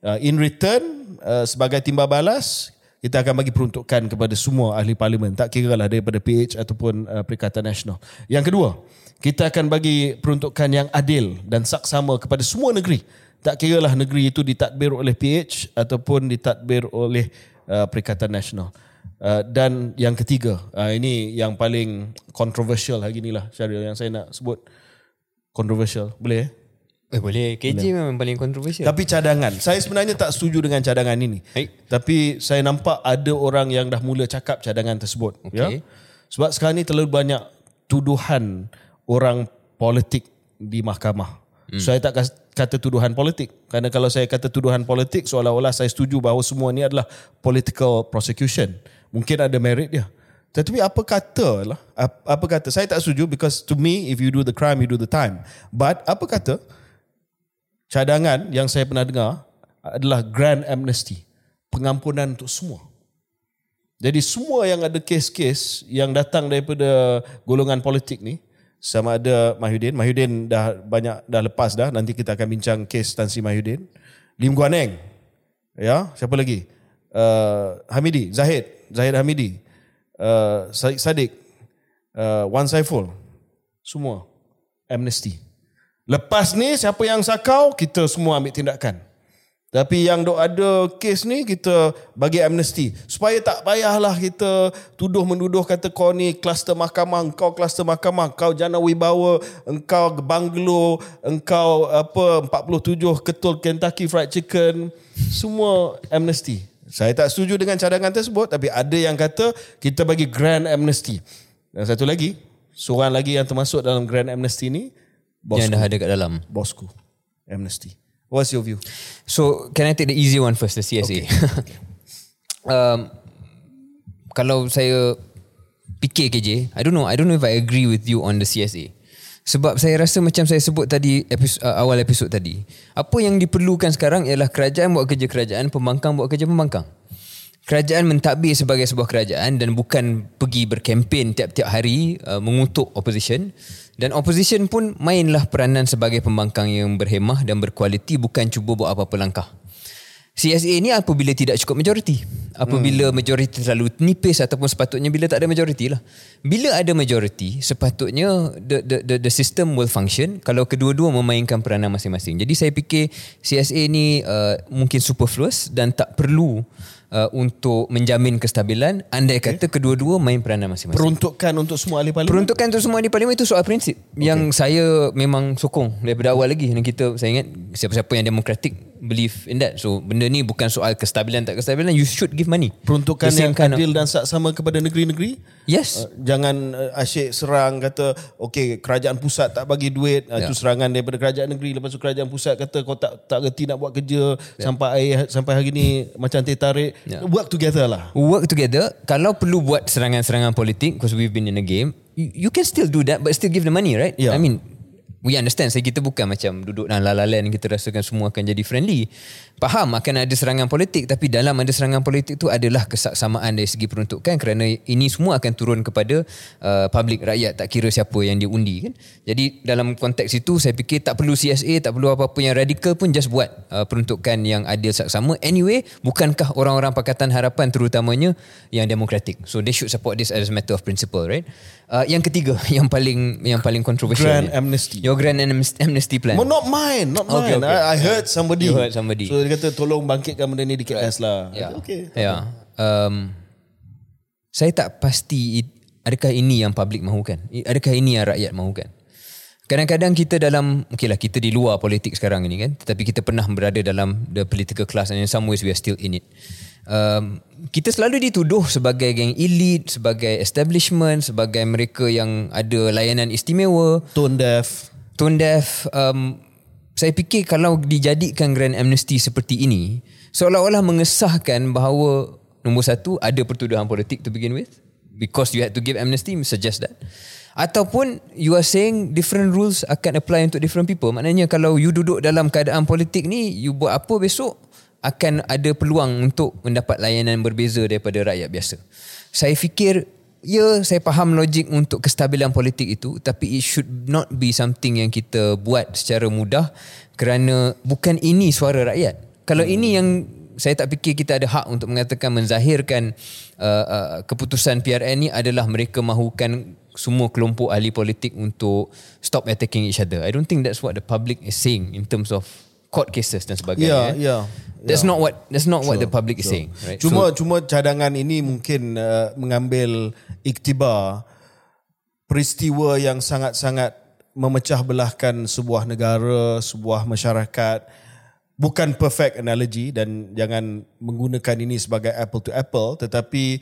Uh, in return uh, sebagai timbal balas kita akan bagi peruntukan kepada semua ahli parlimen. Tak kira lah daripada PH ataupun uh, Perikatan Nasional. Yang kedua kita akan bagi peruntukan yang adil dan saksama kepada semua negeri. Tak kira lah negeri itu ditadbir oleh PH ataupun ditadbir oleh uh, Perikatan Nasional Uh, dan yang ketiga, uh, ini yang paling controversial hari ni lah Syaril yang saya nak sebut. Controversial. Boleh eh? Eh boleh. KJ boleh. memang paling controversial. Tapi cadangan. Saya sebenarnya tak setuju dengan cadangan ini. Hai. Tapi saya nampak ada orang yang dah mula cakap cadangan tersebut. Okay. Ya? Sebab sekarang ni terlalu banyak tuduhan orang politik di mahkamah. Hmm. Saya tak kata tuduhan politik. Kerana kalau saya kata tuduhan politik, seolah-olah saya setuju bahawa semua ini adalah political prosecution mungkin ada merit dia. Tetapi apa kata lah, apa kata, saya tak setuju because to me, if you do the crime, you do the time. But apa kata, cadangan yang saya pernah dengar adalah grand amnesty. Pengampunan untuk semua. Jadi semua yang ada kes-kes yang datang daripada golongan politik ni, sama ada Mahyudin, Mahyudin dah banyak dah lepas dah, nanti kita akan bincang kes Tan Sri Mahyudin. Lim Guan Eng, ya, siapa lagi? Uh, Hamidi, Zahid, Zahid Hamidi, uh, Sadiq, uh, Wan Saiful, semua amnesty. Lepas ni siapa yang sakau, kita semua ambil tindakan. Tapi yang dok ada kes ni kita bagi amnesty supaya tak payahlah kita tuduh menduduh kata kau ni kluster mahkamah, engkau kluster mahkamah, kau jana wibawa, engkau banglo, engkau apa 47 ketul Kentucky Fried Chicken, semua amnesty. Saya tak setuju dengan cadangan tersebut tapi ada yang kata kita bagi grand amnesty. Dan satu lagi, seorang lagi yang termasuk dalam grand amnesty ni bosku. Yang dah ada kat dalam. Bosku. Amnesty. What's your view? So, can I take the easy one first, the CSA? Okay. um, kalau saya fikir KJ, I don't know, I don't know if I agree with you on the CSA. Sebab saya rasa macam saya sebut tadi episode, uh, awal episod tadi. Apa yang diperlukan sekarang ialah kerajaan buat kerja kerajaan, pembangkang buat kerja pembangkang. Kerajaan mentadbir sebagai sebuah kerajaan dan bukan pergi berkempen tiap-tiap hari uh, mengutuk opposition. Dan opposition pun mainlah peranan sebagai pembangkang yang berhemah dan berkualiti bukan cuba buat apa-apa langkah. CSA ni apabila tidak cukup majoriti. Apabila hmm. majoriti terlalu nipis ataupun sepatutnya bila tak ada majoriti lah. Bila ada majoriti, sepatutnya the, the the the system will function kalau kedua-dua memainkan peranan masing-masing. Jadi saya fikir CSA ni uh, mungkin superfluous dan tak perlu uh, untuk menjamin kestabilan andai okay. kata kedua-dua main peranan masing-masing. Peruntukan untuk semua ahli parlimen. Peruntukan untuk semua ahli parlimen itu soal prinsip okay. yang saya memang sokong daripada awal lagi dan kita saya ingat siapa-siapa yang demokratik believe in that. So benda ni bukan soal kestabilan tak kestabilan. You should give money. Peruntukan yang kind of- adil dan sama kepada negeri-negeri. Yes. Uh, jangan uh, asyik serang kata okey kerajaan pusat tak bagi duit uh, Ya. itu serangan daripada kerajaan negeri lepas tu kerajaan pusat kata kau tak tak reti nak buat kerja sampai air, sampai hari ni macam teh tarik Ya. work together lah work together kalau perlu buat serangan-serangan politik because we've been in a game you, you can still do that but still give the money right Yeah. I mean we understand saya kita bukan macam duduk dalam la la land kita rasakan semua akan jadi friendly faham akan ada serangan politik tapi dalam ada serangan politik tu adalah kesaksamaan dari segi peruntukan kerana ini semua akan turun kepada uh, public rakyat tak kira siapa yang dia undi kan jadi dalam konteks itu saya fikir tak perlu CSA tak perlu apa-apa yang radikal pun just buat uh, peruntukan yang adil saksama anyway bukankah orang-orang Pakatan Harapan terutamanya yang demokratik so they should support this as a matter of principle right uh, yang ketiga yang paling yang paling controversial Grand ni. amnesty. your grand amnesty, plan Well, not mine, not Okay, mine. okay. I, I heard somebody. You heard somebody. So dia kata tolong bangkitkan benda ni di KS lah. Ya. Okay. Ya. Um, saya tak pasti adakah ini yang public mahukan. Adakah ini yang rakyat mahukan. Kadang-kadang kita dalam okay lah kita di luar politik sekarang ini kan tetapi kita pernah berada dalam the political class and in some ways we are still in it. Um, kita selalu dituduh sebagai geng elit, sebagai establishment, sebagai mereka yang ada layanan istimewa, Tone deaf. Tone deaf um, saya fikir kalau dijadikan grand amnesty seperti ini seolah-olah mengesahkan bahawa nombor satu ada pertuduhan politik to begin with because you had to give amnesty suggest that. Ataupun you are saying different rules akan apply untuk different people. Maknanya kalau you duduk dalam keadaan politik ni you buat apa besok akan ada peluang untuk mendapat layanan berbeza daripada rakyat biasa. Saya fikir Ya, saya faham logik untuk kestabilan politik itu tapi it should not be something yang kita buat secara mudah kerana bukan ini suara rakyat. Kalau hmm. ini yang saya tak fikir kita ada hak untuk mengatakan menzahirkan uh, uh, keputusan PRN ni adalah mereka mahukan semua kelompok ahli politik untuk stop attacking each other. I don't think that's what the public is saying in terms of court cases dan sebagainya. Ya, ya. That's not what that's not what the public is saying, right? Cuma cuma cadangan ini mungkin uh, mengambil iktibar peristiwa yang sangat-sangat memecah belahkan sebuah negara, sebuah masyarakat. Bukan perfect analogy dan jangan menggunakan ini sebagai apple to apple tetapi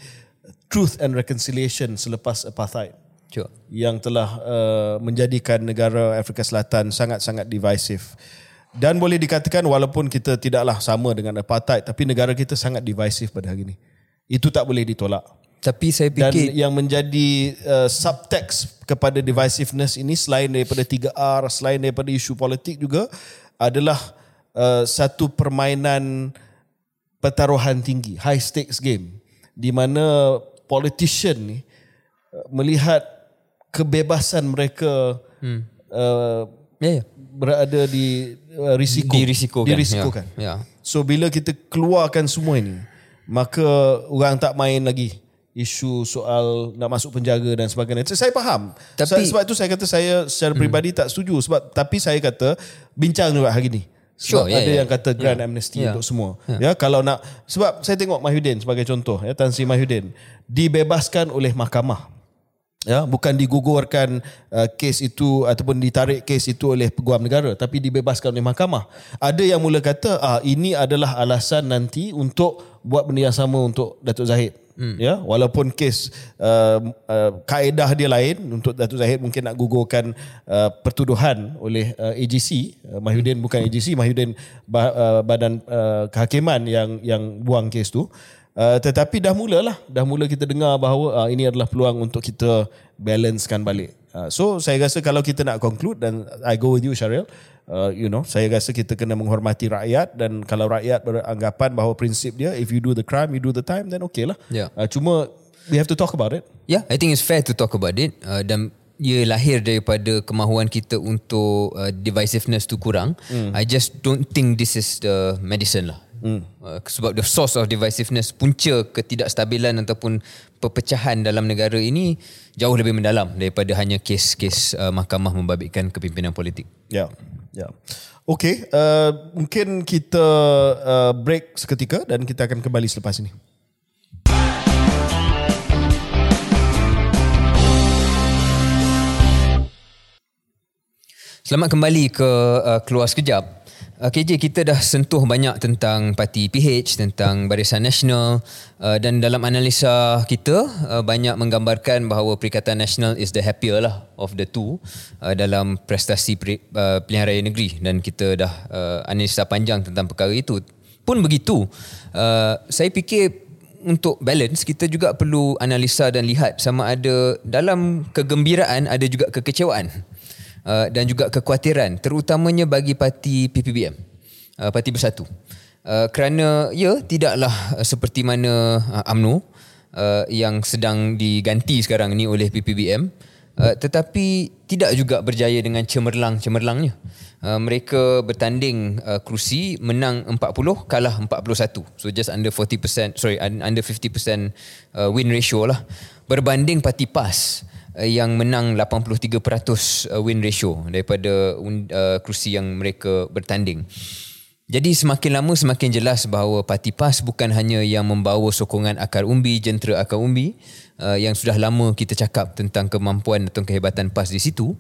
truth and reconciliation selepas apartheid Sure. yang telah uh, menjadikan negara Afrika Selatan sangat-sangat divisive. Dan boleh dikatakan walaupun kita tidaklah sama dengan apartheid tapi negara kita sangat divisive pada hari ini. Itu tak boleh ditolak. Tapi saya Dan fikir yang menjadi uh, subtext kepada divisiveness ini selain daripada 3R, selain daripada isu politik juga adalah uh, satu permainan pertaruhan tinggi, high stakes game di mana politician ni uh, melihat kebebasan mereka hmm. uh, ya, ya. Berada di uh, risiko Dirisikokan. dirisikokan. Ya. Ya. So bila kita keluarkan semua ini, maka orang tak main lagi isu soal nak masuk penjara dan sebagainya. Saya faham. Tapi- Tapi, sebab itu saya kata saya secara peribadi tak setuju sebab tapi saya kata bincang juga hari ni. Sebab Sure, ada ya. yang kata grand amnesty Ya. untuk semua. Ya, kalau nak sebab saya tengok Mahyudin sebagai contoh ya Tan Sri Mahyudin dibebaskan oleh mahkamah ya bukan digugurkan uh, kes itu ataupun ditarik kes itu oleh peguam negara tapi dibebaskan oleh mahkamah. Ada yang mula kata ah ini adalah alasan nanti untuk buat benda yang sama untuk Datuk Zahid. Hmm. ya walaupun kes uh, uh, kaedah dia lain untuk Datuk Zahid mungkin nak gugurkan uh, pertuduhan oleh uh, AGC uh, Mahyudin bukan AGC Mahyudin ba, uh, badan uh, kehakiman yang yang buang kes tu Uh, tetapi dah mulalah dah mula kita dengar bahawa uh, ini adalah peluang untuk kita balancekan balik. Uh, so saya rasa kalau kita nak conclude dan I go with you Syaril, uh, you know, saya rasa kita kena menghormati rakyat dan kalau rakyat beranggapan bahawa prinsip dia if you do the crime you do the time then okay lah. Ya. Uh, cuma we have to talk about it. Yeah, I think it's fair to talk about it uh, dan ia lahir daripada kemahuan kita untuk uh, divisiveness tu kurang. Mm. I just don't think this is the medicine lah. Mm. Uh, sebab the source of divisiveness, punca ketidakstabilan ataupun perpecahan dalam negara ini jauh lebih mendalam daripada hanya kes-kes uh, mahkamah membabitkan kepimpinan politik. Ya. Yeah. Yeah. Okay, uh, mungkin kita uh, break seketika dan kita akan kembali selepas ini. Selamat kembali ke uh, keluar sekejap. Uh, KJ kita dah sentuh banyak tentang parti PH, tentang Barisan Nasional uh, dan dalam analisa kita uh, banyak menggambarkan bahawa Perikatan Nasional is the happier lah of the two uh, dalam prestasi peri, uh, pilihan raya negeri dan kita dah uh, analisa panjang tentang perkara itu. Pun begitu, uh, saya fikir untuk balance kita juga perlu analisa dan lihat sama ada dalam kegembiraan ada juga kekecewaan. Uh, dan juga kekhawatiran terutamanya bagi parti PPBM uh, parti bersatu. Uh, kerana ya tidaklah uh, seperti mana uh, AMNO uh, yang sedang diganti sekarang ni oleh PPBM uh, tetapi tidak juga berjaya dengan cemerlang-cemerlangnya. Uh, mereka bertanding uh, kerusi menang 40 kalah 41 so just under 40% sorry under 50% uh, win ratio lah. Berbanding parti PAS Eh, yang menang 83% eh, win ratio daripada uh, kerusi yang mereka bertanding. Jadi semakin lama semakin jelas bahawa Parti PAS bukan hanya yang membawa sokongan akar umbi, jentera akar umbi uh, yang sudah lama kita cakap tentang kemampuan atau kehebatan PAS di situ.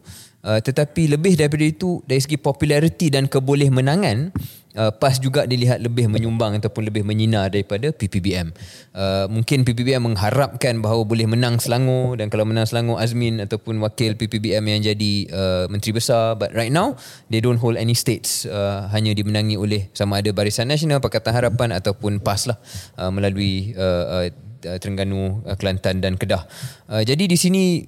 Uh, tetapi lebih daripada itu dari segi populariti dan keboleh menangan uh, PAS juga dilihat lebih menyumbang ataupun lebih menyinar daripada PPBM. Uh, mungkin PPBM mengharapkan bahawa boleh menang Selangor dan kalau menang Selangor Azmin ataupun wakil PPBM yang jadi uh, menteri besar but right now they don't hold any states uh, hanya dimenangi oleh sama ada Barisan Nasional Pakatan Harapan ataupun PAS lah uh, melalui uh, uh, Terengganu, uh, Kelantan dan Kedah. Uh, jadi di sini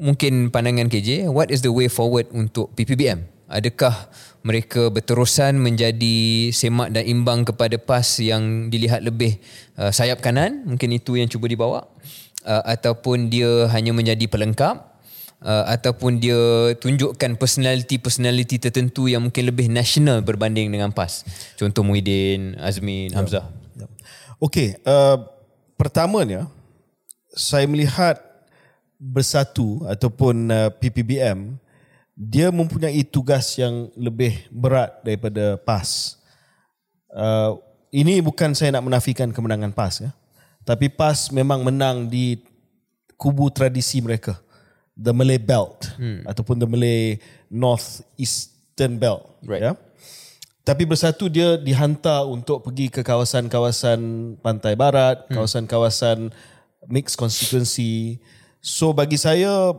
mungkin pandangan KJ, what is the way forward untuk PPBM? Adakah mereka berterusan menjadi semak dan imbang kepada PAS yang dilihat lebih uh, sayap kanan? Mungkin itu yang cuba dibawa. Uh, ataupun dia hanya menjadi pelengkap? Uh, ataupun dia tunjukkan personality-personality tertentu yang mungkin lebih national berbanding dengan PAS? Contoh Muhyiddin, Azmin. Hamzah. Ya. Okey, uh, pertamanya saya melihat bersatu ataupun uh, PPBM dia mempunyai tugas yang lebih berat daripada PAS. Uh, ini bukan saya nak menafikan kemenangan PAS ya. Tapi PAS memang menang di kubu tradisi mereka. The Malay Belt hmm. ataupun the Malay North Eastern Belt right. ya. Tapi bersatu dia dihantar untuk pergi ke kawasan-kawasan pantai barat, hmm. kawasan-kawasan mixed constituency, So bagi saya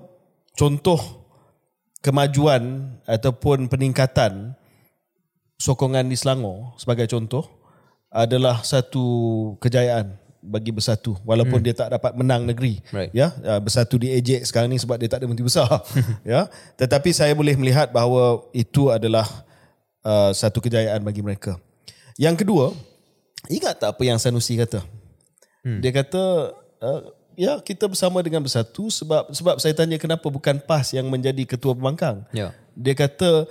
contoh kemajuan ataupun peningkatan sokongan di Selangor sebagai contoh adalah satu kejayaan bagi bersatu walaupun hmm. dia tak dapat menang negeri right. ya uh, bersatu di ejek sekarang ni sebab dia tak ada menteri besar ya tetapi saya boleh melihat bahawa itu adalah uh, satu kejayaan bagi mereka yang kedua ingat tak apa yang Sanusi kata hmm. dia kata uh, ya kita bersama dengan bersatu sebab sebab saya tanya kenapa bukan PAS yang menjadi ketua pembangkang. Ya. Dia kata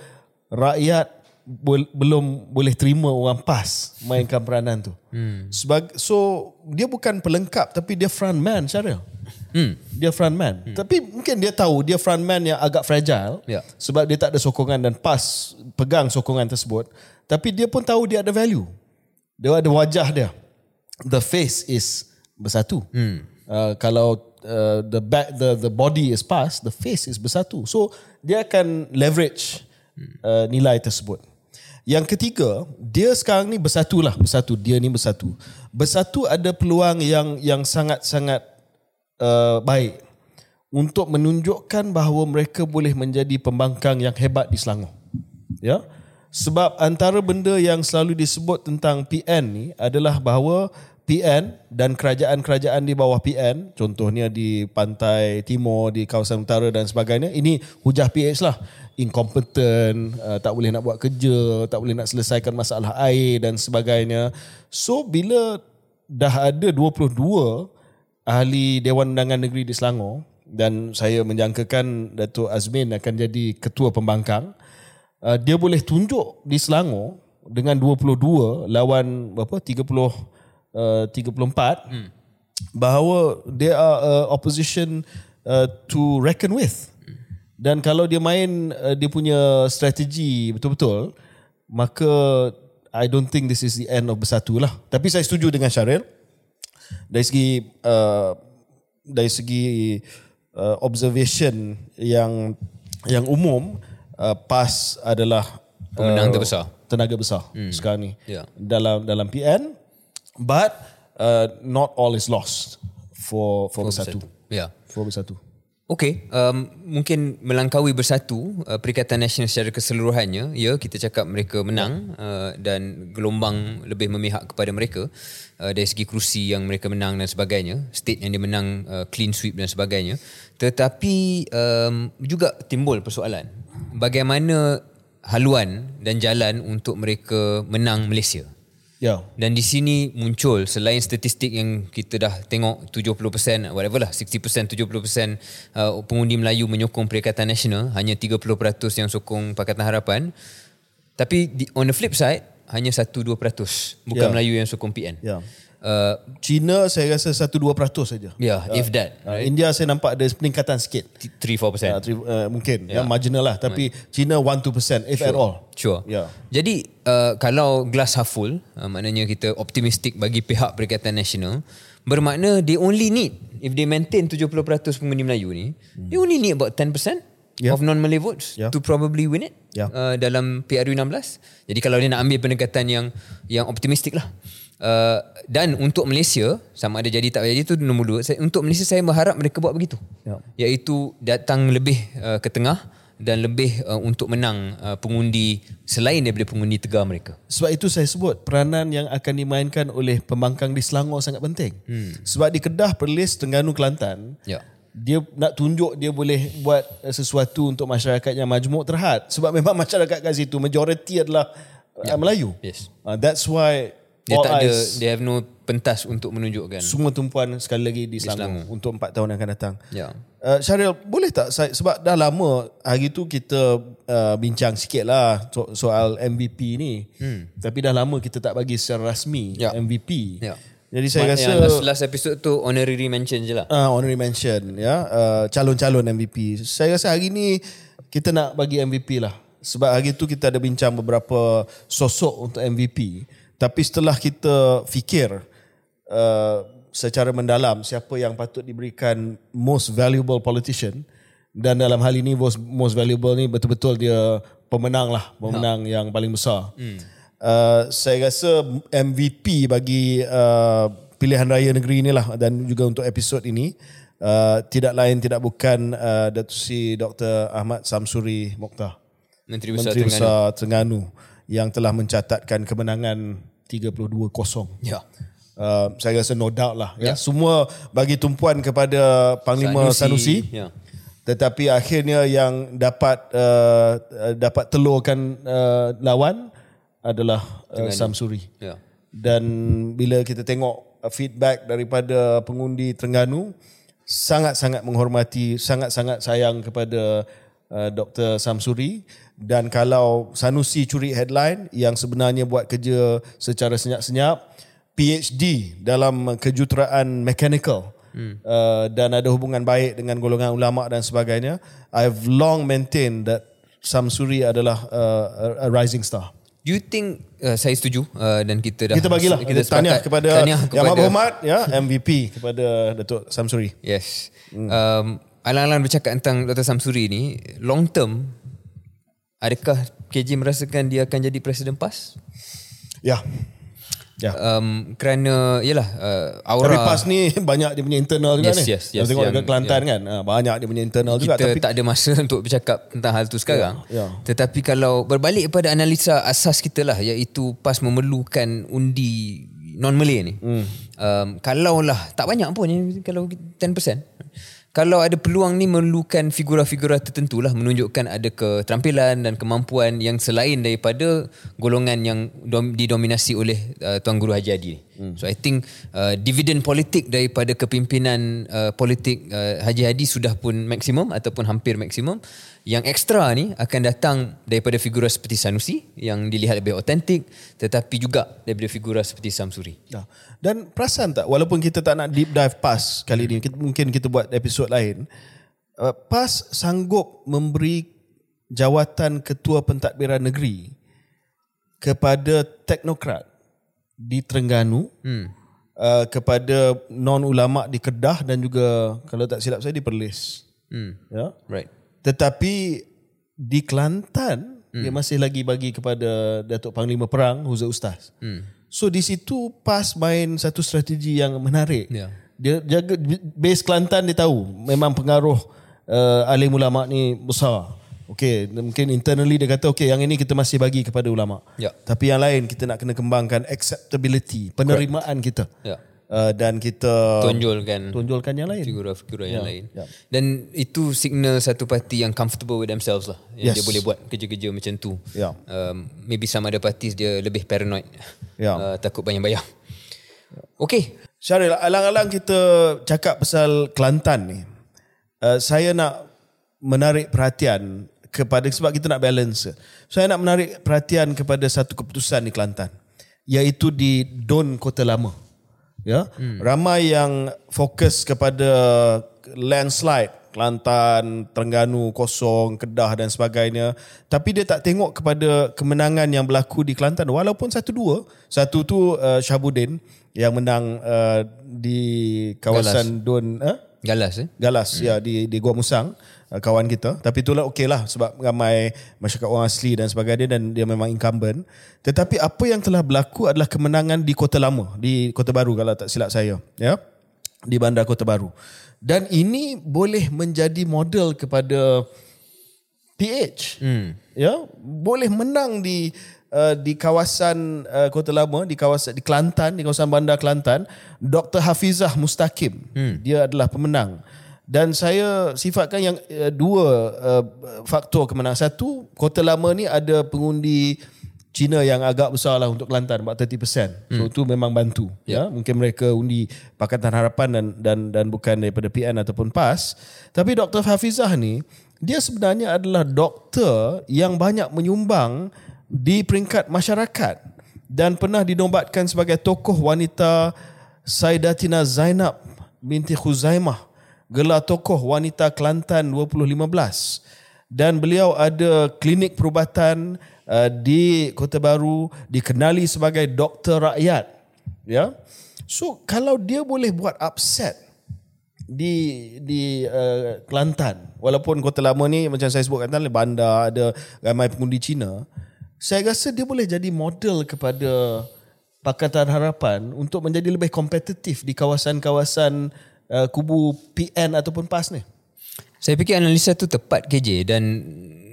rakyat bo- belum boleh terima orang PAS mainkan peranan tu. Hmm. Sebab so dia bukan pelengkap tapi dia front man cara. Hmm. Dia front man. Hmm. Tapi mungkin dia tahu dia front man yang agak fragile ya. sebab dia tak ada sokongan dan PAS pegang sokongan tersebut. Tapi dia pun tahu dia ada value. Dia ada wajah dia. The face is bersatu. Hmm. Uh, kalau uh, the back the the body is passed, the face is bersatu. So dia akan leverage uh, nilai tersebut. Yang ketiga, dia sekarang ni bersatu lah, bersatu. Dia ni bersatu. Bersatu ada peluang yang yang sangat-sangat uh, baik untuk menunjukkan bahawa mereka boleh menjadi pembangkang yang hebat di Selangor. Ya. Sebab antara benda yang selalu disebut tentang PN ni adalah bahawa PN dan kerajaan-kerajaan di bawah PN, contohnya di pantai timur, di kawasan utara dan sebagainya, ini hujah PH lah. Incompetent, uh, tak boleh nak buat kerja, tak boleh nak selesaikan masalah air dan sebagainya. So, bila dah ada 22 ahli Dewan Undangan Negeri di Selangor dan saya menjangkakan Datuk Azmin akan jadi ketua pembangkang, uh, dia boleh tunjuk di Selangor dengan 22 lawan berapa 30 uh, 34 hmm. bahawa they are uh, opposition uh, to reckon with. Dan kalau dia main uh, dia punya strategi betul-betul, maka I don't think this is the end of Bersatu lah. Tapi saya setuju dengan Syaril. Dari segi uh, dari segi uh, observation yang yang umum uh, PAS adalah pemenang uh, terbesar tenaga besar hmm. sekarang ni Ya. dalam dalam PN but uh, not all is lost for for bersatu. Ya. For bersatu. Okey, um, mungkin melangkaui bersatu uh, Perikatan Nasional secara keseluruhannya, ya kita cakap mereka menang uh, dan gelombang lebih memihak kepada mereka uh, dari segi kerusi yang mereka menang dan sebagainya, state yang dia menang uh, clean sweep dan sebagainya. Tetapi um, juga timbul persoalan, bagaimana haluan dan jalan untuk mereka menang Malaysia? Ya. Dan di sini muncul selain statistik yang kita dah tengok 70% whatever lah 60% 70% uh, pengundi Melayu menyokong Perikatan Nasional hanya 30% yang sokong Pakatan Harapan tapi di, on the flip side hanya 1-2% bukan Ya. Melayu yang sokong PN. Ya. Uh, China saya rasa 1-2% saja. yeah, if that Uh, India saya nampak ada peningkatan sikit. 3-4%. Uh, uh, mungkin ya. marginal lah tapi China 1-2% if at all. Sure. Ya. Jadi uh, kalau glass half full, uh, maknanya kita optimistik bagi pihak Perikatan Nasional, bermakna they only need if they maintain 70% pengundi Melayu ni, hmm. they only need about 10% Yeah. of non-Malay votes Yeah. to probably win it Yeah. uh, dalam PRU 16. Jadi kalau dia nak ambil pendekatan yang yang optimistik lah. Uh, dan untuk Malaysia sama ada jadi tak jadi itu nombor dua. Saya, untuk Malaysia saya berharap mereka buat begitu. Ya. Iaitu datang lebih uh, ke tengah dan lebih uh, untuk menang uh, pengundi selain daripada pengundi tegar mereka. Sebab itu saya sebut peranan yang akan dimainkan oleh pembangkang di Selangor sangat penting. Hmm. Sebab di Kedah, Perlis, Terengganu, Kelantan, Ya. dia nak tunjuk dia boleh buat eh, sesuatu untuk masyarakat yang majmuk terhad. Sebab memang masyarakat kat situ majoriti adalah ya. Melayu. Yes. Uh, that's why Dia all tak ada they have no pentas untuk menunjukkan. semua tumpuan sekali lagi di Selangor, Selangor. untuk empat tahun yang akan datang. Ya. Uh, Syaril, boleh tak saya, sebab dah lama hari tu kita uh, bincang sikit lah so, soal MVP ni. Hmm. Tapi dah lama kita tak bagi secara rasmi Ya. MVP. Ya. Jadi saya rasa yang last, last episode tu honorary mention je lah. uh, honorary mention ya uh, calon-calon MVP. Saya rasa hari ni kita nak bagi MVP lah. Sebab hari tu kita ada bincang beberapa sosok untuk MVP. Tapi setelah kita fikir uh, secara mendalam siapa yang patut diberikan most valuable politician dan dalam hal ini most, most valuable ni betul-betul dia pemenang lah, pemenang yang paling besar. Hmm. Uh, saya rasa MVP bagi uh, pilihan raya negeri inilah dan juga untuk episod ini uh, tidak lain tidak bukan uh, Datuk Seri Dr. Ahmad Samsuri Mokhtar. Menteri Besar Menteri Terengganu. Besar Terengganu yang telah mencatatkan kemenangan 32-0. Ya. Uh, saya rasa no doubt lah. Ya. Semua bagi tumpuan kepada Panglima Sanusi. Sanusi Ya. tetapi akhirnya yang dapat uh, uh, dapat telurkan uh, lawan adalah uh, Samsuri. Ya. Dan bila kita tengok uh, feedback daripada pengundi Terengganu sangat-sangat menghormati, sangat-sangat sayang kepada uh, Dr. Samsuri dan kalau Sanusi curi headline yang sebenarnya buat kerja secara senyap-senyap PhD dalam kejuruteraan mechanical hmm. uh, dan ada hubungan baik dengan golongan ulama dan sebagainya I've long maintained that Samsuri adalah uh, a, rising star. Do you think uh, saya setuju uh, dan kita dah Kita bagilah kita kita tahniah sepakat. kepada Yang Berhormat ya MVP kepada Datuk Samsuri. Yes. Hmm. Um, alang-alang bercakap tentang Dr. Samsuri ni, long term, adakah KJ merasakan dia akan jadi presiden PAS? Ya. Ya. Um, kerana, yalah, uh, Tapi aura PAS ni banyak dia punya internal juga Yes, ni. yes, yes. Tengok Yang- dekat Kelantan kan, ha, banyak dia punya internal juga. kita Tapi tak ada masa untuk bercakap tentang hal tu sekarang. Ya, ya. Tetapi kalau berbalik kepada analisa asas kita lah iaitu PAS memerlukan undi non-Malay ni. Hmm. Um, kalau lah tak banyak pun kalau 10%. Kalau ada peluang ni memerlukan figura-figura tertentu lah menunjukkan ada keterampilan dan kemampuan yang selain daripada golongan yang dom, didominasi oleh uh, Tuan Guru Haji Hadi. Hmm. So I think uh, dividen politik daripada kepimpinan uh, politik uh, Haji Hadi sudah pun maksimum ataupun hampir maksimum. Yang ekstra ni akan datang daripada figura seperti Sanusi yang dilihat lebih otentik tetapi juga daripada figura seperti Samsuri. Ya. Dan perasan tak walaupun kita tak nak deep dive PAS kali ni kita, mungkin kita buat episod lain uh, PAS sanggup memberi jawatan ketua pentadbiran negeri kepada teknokrat di Terengganu hmm. uh, kepada non ulama di Kedah dan juga kalau tak silap saya di Perlis Hmm. ya Right. Tetapi di Kelantan dia masih lagi bagi kepada Datuk Panglima Perang Huzur Ustaz. So di situ PAS main satu strategi yang menarik. Ya. Dia jaga base Kelantan dia tahu memang pengaruh uh, alim ulama ni besar. Okey, mungkin internally dia kata okey yang ini kita masih bagi kepada ulama. Ya. Tapi yang lain kita nak kena kembangkan acceptability, penerimaan kita. Ya. Uh, dan kita Tonjolkan tonjolkan yang lain. figura-figura yang lain. ya. Dan itu signal satu parti yang comfortable with themselves lah. Yang Yes. dia boleh buat kerja-kerja macam tu. Ya. Um, maybe some other parties dia lebih paranoid. Ya. Uh, takut bayang-bayang. Okay. Syaril, alang-alang kita cakap pasal Kelantan ni. Uh, saya nak menarik perhatian kepada sebab kita nak balance. Saya nak menarik perhatian kepada satu keputusan di Kelantan iaitu di Don Kota Lama. Ya. Hmm. Ramai yang fokus kepada landslide Kelantan, Terengganu kosong, Kedah dan sebagainya. Tapi dia tak tengok kepada kemenangan yang berlaku di Kelantan walaupun satu dua. Satu tu uh, Syabuddin yang menang uh, di kawasan Don eh? Galas eh. Galas hmm. ya di di Gua Musang uh, kawan kita tapi itulah okey lah sebab ramai masyarakat orang asli dan sebagainya dan dia memang incumbent tetapi apa yang telah berlaku adalah kemenangan di Kota Lama di Kota Baru kalau tak silap saya ya di Bandar Kota Baru dan ini boleh menjadi model kepada PH Hmm. ya boleh menang di uh, di kawasan uh, Kota Lama di kawasan di Kelantan di kawasan Bandar Kelantan Dr Hafizah Mustaqim hmm. dia adalah pemenang dan saya sifatkan yang uh, dua uh, faktor kemenangan satu Kota Lama ni ada pengundi Cina yang agak besar lah untuk Kelantan about 30%. So itu memang bantu ya. Mungkin mereka undi Pakatan Harapan dan dan dan bukan daripada PN ataupun PAS. Tapi Dr Hafizah ni dia sebenarnya adalah doktor yang banyak menyumbang di peringkat masyarakat dan pernah dinombatkan sebagai tokoh wanita Saidatina Zainab binti Khuzaimah gelar tokoh wanita Kelantan 2015 dan beliau ada klinik perubatan uh, di Kota Baru dikenali sebagai doktor rakyat ya. So kalau dia boleh buat upset di di uh, Kelantan walaupun Kota Lama ni macam saya sebutkan tadi bandar ada ramai pengundi Cina saya rasa dia boleh jadi model kepada Pakatan Harapan untuk menjadi lebih kompetitif di kawasan-kawasan uh, kubu PN ataupun PAS ni Saya fikir analisa tu tepat KJ dan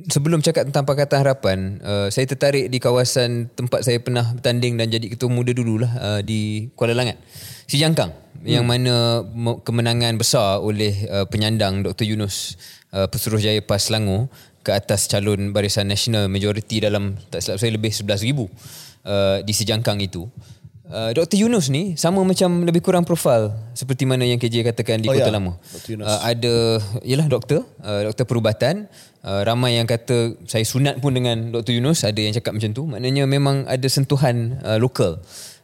sebelum cakap tentang Pakatan Harapan, uh, saya tertarik di kawasan tempat saya pernah bertanding dan jadi ketua muda dululah uh, di Kuala Langat. Si Jangkang hmm. yang mana me- kemenangan besar oleh uh, penyandang Dr. Yunus uh, Pesuruhjaya PAS Selangor ke atas calon Barisan Nasional majoriti dalam tak silap saya lebih 11,000 uh, di si Jangkang itu. Uh, Dr. Yunus ni sama macam lebih kurang profil seperti mana yang KJ katakan di Oh, Kota ya. Lama. Dr. Yunus. Uh, ada ialah doktor, uh, doktor perubatan. Uh, ramai yang kata saya sunat pun dengan Dr. Yunus, ada yang cakap macam tu. Maknanya memang ada sentuhan uh, lokal.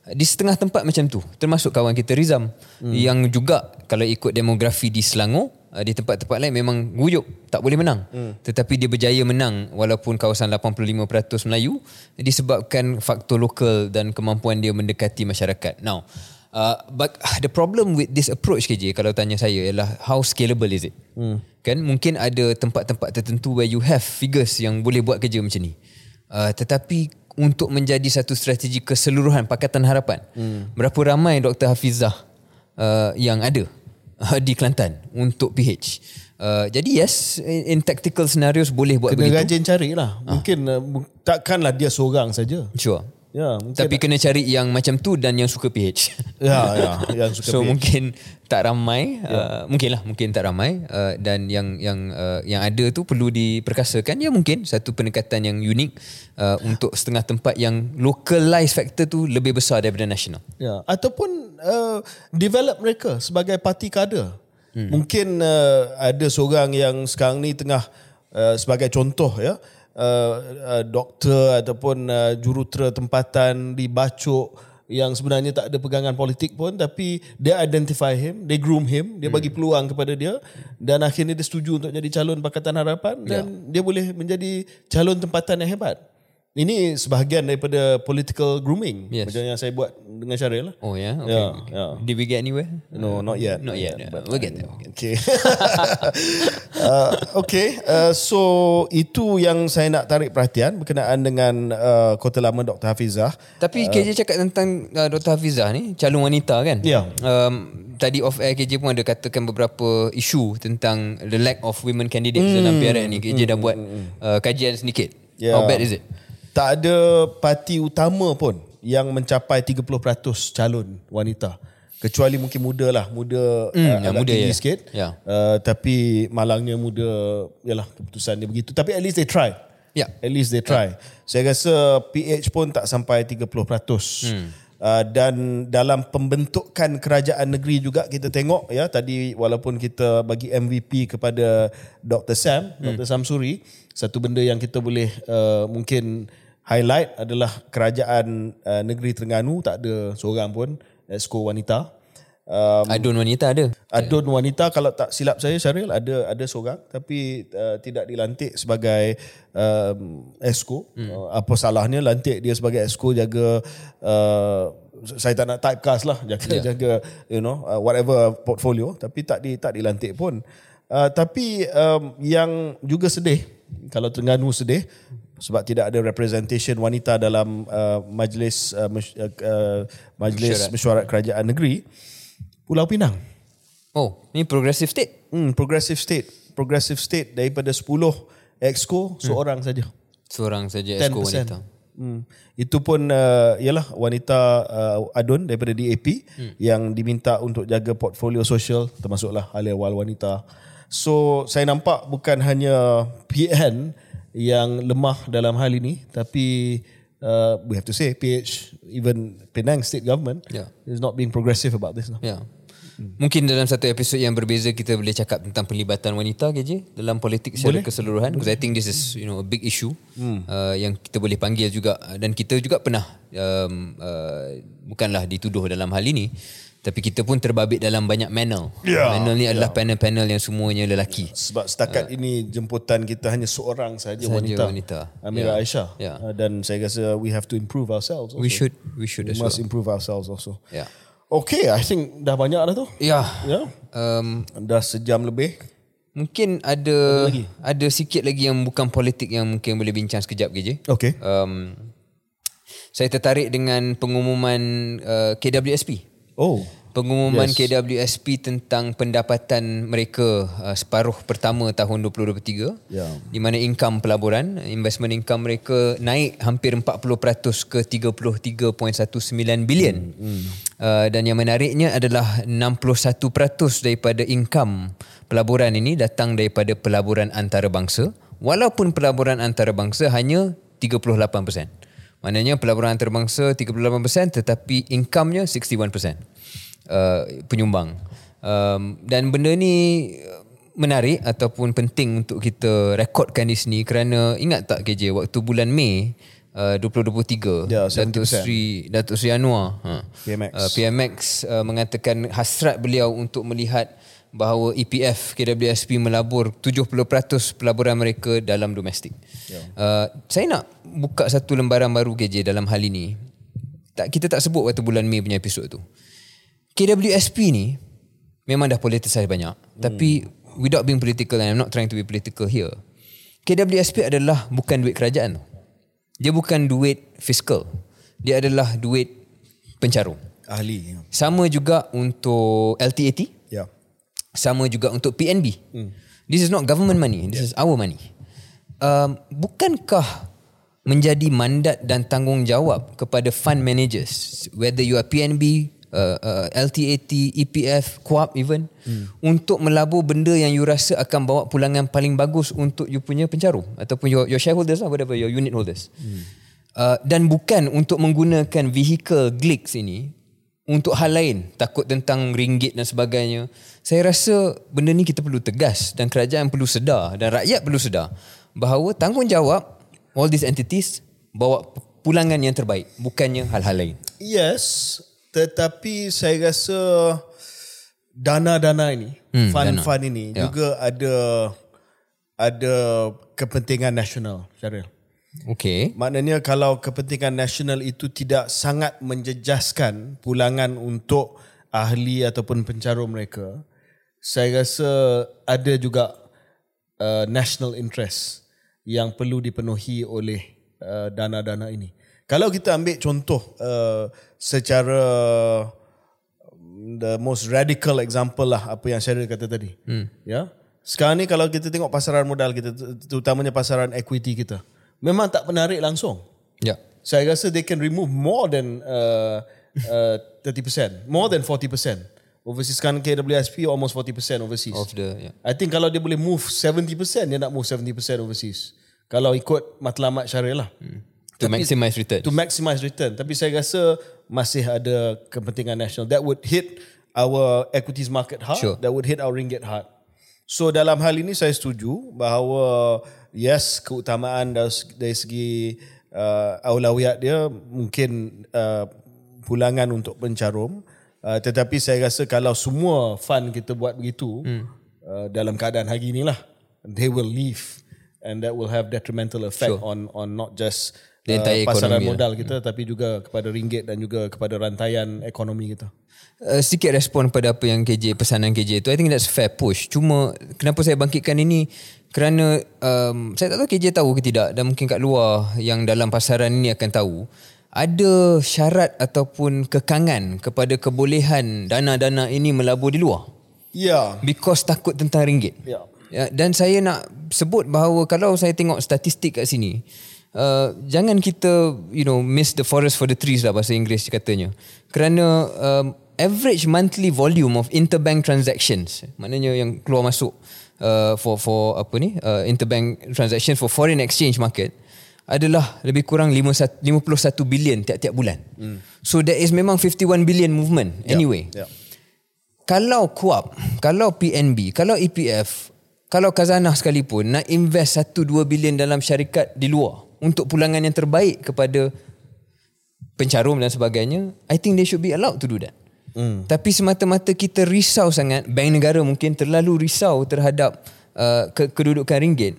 Di setengah tempat macam tu, termasuk kawan kita Rizam hmm. yang juga kalau ikut demografi di Selangor, uh, di tempat-tempat lain memang guyup, tak boleh menang. Hmm. Tetapi dia berjaya menang walaupun kawasan 85% Melayu disebabkan faktor lokal dan kemampuan dia mendekati masyarakat. Now, Uh, but the problem with this approach KJ kalau tanya saya ialah how scalable is it? Hmm. Kan mungkin ada tempat-tempat tertentu where you have figures yang boleh buat kerja macam ni. Uh, tetapi untuk menjadi satu strategi keseluruhan Pakatan Harapan, hmm. berapa ramai Dr. Hafizah uh, yang ada uh, di Kelantan untuk PH? Uh, jadi yes, in, in tactical scenarios boleh buat kena begitu. rajin cari lah mungkin uh, takkanlah dia seorang saja Sure. Ya mungkin Tapi kena cari yang macam tu dan yang suka PH. ya ya yang suka so PH. mungkin tak ramai yeah. uh, mungkin lah mungkin tak ramai uh, dan yang yang uh, yang ada tu perlu diperkasakan ya mungkin satu pendekatan yang unik uh, untuk setengah tempat yang localized factor tu lebih besar daripada nasional Ya, ataupun uh, develop mereka sebagai parti kader. Hmm. Mungkin uh, ada seorang yang sekarang ni tengah uh, sebagai contoh ya, uh, uh, doktor ataupun uh, jurutera tempatan di Bacok yang sebenarnya tak ada pegangan politik pun tapi dia identify him, they groom him, dia bagi peluang kepada dia dan akhirnya dia setuju untuk jadi calon Pakatan Harapan dan dia boleh menjadi calon tempatan yang hebat. Ini sebahagian daripada political grooming Yes. macam yang saya buat dengan Syaril lah. Oh yeah. Okay. Yeah, okay. yeah. Did we get anywhere? No, not yet. Not yet. But, we'll get there. We'll get Okay. uh, okay. Uh, so itu yang saya nak tarik perhatian berkenaan dengan uh, Kota Lama Dr. Hafizah. Tapi KJ cakap tentang uh, Dr. Hafizah ni calon wanita kan? Ya. Um, tadi off air KJ pun ada katakan beberapa isu tentang the lack of women candidates mm. dalam PRN ni. KJ dah buat uh, kajian sedikit. Ya. How bad is it? Tak ada parti utama pun yang mencapai 30% calon wanita. Kecuali mungkin muda lah. Muda, uh, yang agak muda, tinggi ya. sikit. Ya. Uh, tapi malangnya muda, yalah keputusan dia begitu. Tapi at least they try. Ya. At least they try. Saya rasa PH pun tak sampai 30%. Hmm. Uh, dan dalam pembentukan kerajaan negeri juga kita tengok ya tadi walaupun kita bagi MVP kepada Dr Sam, hmm. Dr Samsuri, satu benda yang kita boleh uh, mungkin highlight adalah kerajaan uh, negeri Terengganu tak ada seorang pun exco wanita. Um, Adun wanita ada. Adun wanita kalau tak silap saya Syaril ada ada seorang tapi uh, tidak dilantik sebagai um, esko. Hmm. Uh, apa salahnya lantik dia sebagai esko jaga uh, saya tak nak typecast lah jaga yeah. jaga you know uh, whatever portfolio tapi tak di tak dilantik pun. Uh, tapi um, yang juga sedih kalau Terengganu sedih sebab tidak ada representation wanita dalam uh, majlis uh, uh, uh, majlis mesyuarat kerajaan negeri Pulau Pinang. Oh, ni progressive state. Hmm, progressive state. Progressive state daripada 10 exco seorang saja. Seorang saja 10%. esko wanita. Hmm. Itu pun uh, ialah wanita uh, adun daripada DAP hmm. yang diminta untuk jaga portfolio sosial termasuklah hal ehwal wanita. So saya nampak bukan hanya PN yang lemah dalam hal ini tapi uh, we have to say PH even Penang state government Yeah. is not being progressive about this. lah. Ya. Mungkin dalam satu episod yang berbeza kita boleh cakap tentang pelibatan wanita ke je dalam politik secara boleh. keseluruhan because I think this is you know a big issue hmm. uh, yang kita boleh panggil juga dan kita juga pernah um, uh, bukanlah dituduh dalam hal ini tapi kita pun terbabit dalam banyak panel. Ya, Panel ni adalah panel-panel yang semuanya lelaki. Sebab setakat uh, ini jemputan kita hanya seorang saja Sahaja wanita. wanita. Amira Ya. Aisyah. Ya. Uh, dan saya rasa we have to improve ourselves. Also. We should we should We as well. must improve ourselves also. Ya. Okay, I think dah banyak dah tu. Ya. Ya. Um, Dah sejam lebih. mungkin ada ada, ada sikit lagi yang bukan politik yang mungkin boleh bincang sekejap ke je. Okay. um, saya tertarik dengan pengumuman uh, KWSP. Oh. Pengumuman Yes. KWSP tentang pendapatan mereka uh, separuh pertama tahun 2023 Ya. di mana income pelaburan, investment income mereka naik hampir 40% ke 33.19 bilion. Hmm, hmm. Uh, dan yang menariknya adalah 61% daripada income pelaburan ini datang daripada pelaburan antarabangsa walaupun pelaburan antarabangsa hanya 38%. Maknanya pelaburan antarabangsa 38% tetapi income-nya 61% uh, penyumbang. Um, dan benda ni uh, menarik ataupun penting untuk kita rekodkan di sini kerana ingat tak KJ waktu bulan Mei uh, 2023 Ya, Datuk 70%. Sri Datuk Sri Anwar ha, PMX. Uh, PMX uh, mengatakan hasrat beliau untuk melihat bahawa EPF KWSP melabur 70% pelaburan mereka dalam domestik. Ya. Uh, saya nak buka satu lembaran baru KJ dalam hal ini. Tak kita tak sebut waktu bulan Mei punya episod tu. KWSP ni memang dah politicize banyak. Hmm. Tapi without being political and I'm not trying to be political here. KWSP adalah bukan duit kerajaan tu. Dia bukan duit fiskal. Dia adalah duit pencarum. Ahli. Sama juga untuk LTAT, Ya. sama juga untuk PNB. Hmm. This is not government money. This yeah. is our money. Um, bukankah menjadi mandat dan tanggungjawab kepada fund managers, whether you are PNB, uh, uh, LTAT, EPF, Co-op even, hmm. untuk melabur benda yang you rasa akan bawa pulangan paling bagus untuk you punya pencarum ataupun your, your shareholders lah, whatever, your unit holders. Hmm. Uh, dan bukan untuk menggunakan vehicle Glicks ini untuk hal lain takut tentang ringgit dan sebagainya saya rasa benda ni kita perlu tegas dan kerajaan perlu sedar dan rakyat perlu sedar bahawa tanggungjawab all these entities bawa pulangan yang terbaik bukannya hal-hal lain Yes, tetapi saya rasa dana-dana ini, Hmm, fund-fund ini Ya. juga ada ada kepentingan nasional, Syaril. Okay. Maknanya kalau kepentingan nasional itu tidak sangat menjejaskan pulangan untuk ahli ataupun pencarum mereka, saya rasa ada juga uh, national interest yang perlu dipenuhi oleh uh, dana-dana ini. Kalau kita ambil contoh uh, secara the most radical example lah apa yang Cheryl kata tadi. Hmm. Ya. Sekarang ni kalau kita tengok pasaran modal kita terutamanya pasaran equity kita memang tak penarik langsung. Ya. Yeah. Saya rasa they can remove more than uh, uh, 30%, more than 40%. Overseas kan KWSP almost 40% overseas. Of the, yeah. I think kalau dia boleh move 70%, dia nak move 70% overseas. Kalau ikut matlamat syariah lah. Hmm. To Tapi, maximize return. To maximize return. Tapi saya rasa masih ada kepentingan nasional. That would hit our equities market hard. Sure. That would hit our ringgit hard. So dalam hal ini saya setuju bahawa yes keutamaan dari segi uh, aulawiyat dia mungkin uh, pulangan untuk pencarum uh, tetapi saya rasa kalau semua fund kita buat begitu hmm. uh, dalam keadaan hari inilah they will leave and that will have detrimental effect sure. on on not just uh, pasaran lah. modal kita hmm. tapi juga kepada ringgit dan juga kepada rantaian ekonomi kita uh, sikit respon pada apa yang KJ pesanan KJ tu I think that's fair push cuma kenapa saya bangkitkan ini kerana um, saya tak tahu KJ tahu ke tidak dan mungkin kat luar yang dalam pasaran ini akan tahu ada syarat ataupun kekangan kepada kebolehan dana-dana ini melabur di luar ya yeah. because takut tentang ringgit ya yeah. ya, dan saya nak sebut bahawa kalau saya tengok statistik kat sini Uh, jangan kita you know miss the forest for the trees lah bahasa Inggeris katanya kerana um, average monthly volume of interbank transactions maknanya yang keluar masuk uh, for for apa ni uh, interbank transaction for foreign exchange market adalah lebih kurang 51 bilion tiap-tiap bulan. Hmm. So there is memang 51 billion movement anyway. Yeah. Yeah. Kalau KUAP, kalau PNB, kalau EPF, kalau Khazanah sekalipun nak invest 1 2 bilion dalam syarikat di luar untuk pulangan yang terbaik kepada pencarum dan sebagainya, I think they should be allowed to do that. Hmm. Tapi semata-mata kita risau sangat bank negara mungkin terlalu risau terhadap uh, kedudukan ringgit.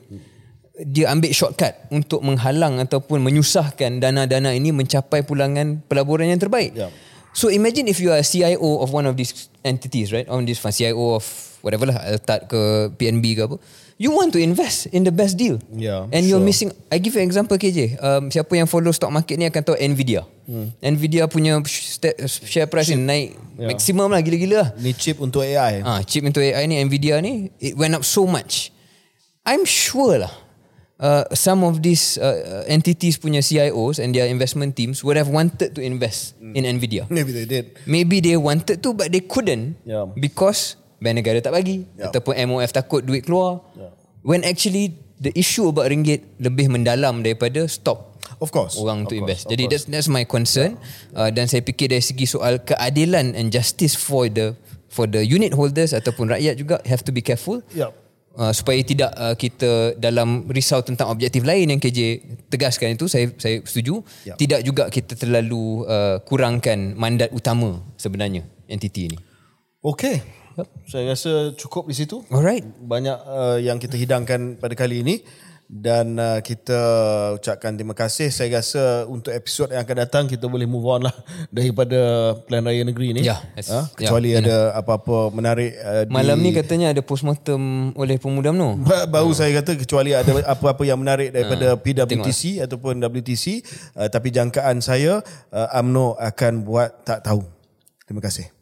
Dia ambil shortcut untuk menghalang ataupun menyusahkan dana-dana ini mencapai pulangan pelaburan yang terbaik. Yeah. So imagine if you are CIO of one of these entities, right? On this fund, CIO of whatever lah, Altat ke PNB ke apa you want to invest in the best deal. Yeah. And sure. you're missing I give you example KJ. Um, siapa yang follow stock market ni akan tahu Nvidia. Hmm. Nvidia punya share price chip. ni naik yeah. maksimum lah gila-gila lah. Ni chip untuk AI. Ah, chip untuk AI ni Nvidia ni it went up so much. I'm sure lah uh, some of these uh, entities punya CIOs and their investment teams would have wanted to invest hmm. in Nvidia. Maybe they did. Maybe they wanted to but they couldn't yeah. because bank negara tak bagi yep. ataupun MOF takut duit keluar yep. when actually the issue about ringgit lebih mendalam daripada stop of course orang to invest jadi that's that's my concern yeah. uh, dan saya fikir dari segi soal keadilan and justice for the for the unit holders ataupun rakyat juga have to be careful yep. Uh, supaya tidak uh, kita dalam risau tentang objektif lain yang KJ tegaskan itu saya saya setuju yep. tidak juga kita terlalu uh, kurangkan mandat utama sebenarnya entiti ini. Okey, saya rasa cukup di situ. Alright. Banyak uh, yang kita hidangkan pada kali ini dan uh, kita ucapkan terima kasih. Saya rasa untuk episod yang akan datang kita boleh move on lah daripada Plan Raya Negeri ni. Ya. Yes. Ha? Kecuali ya, ada apa-apa menarik. Uh, Malam di... ni katanya ada postmortem oleh pemuda UMNO. Baru ha. saya kata kecuali ada apa-apa yang menarik daripada ha. PWTC ataupun WTC. Uh, tapi jangkaan saya uh, UMNO akan buat tak tahu. Terima kasih.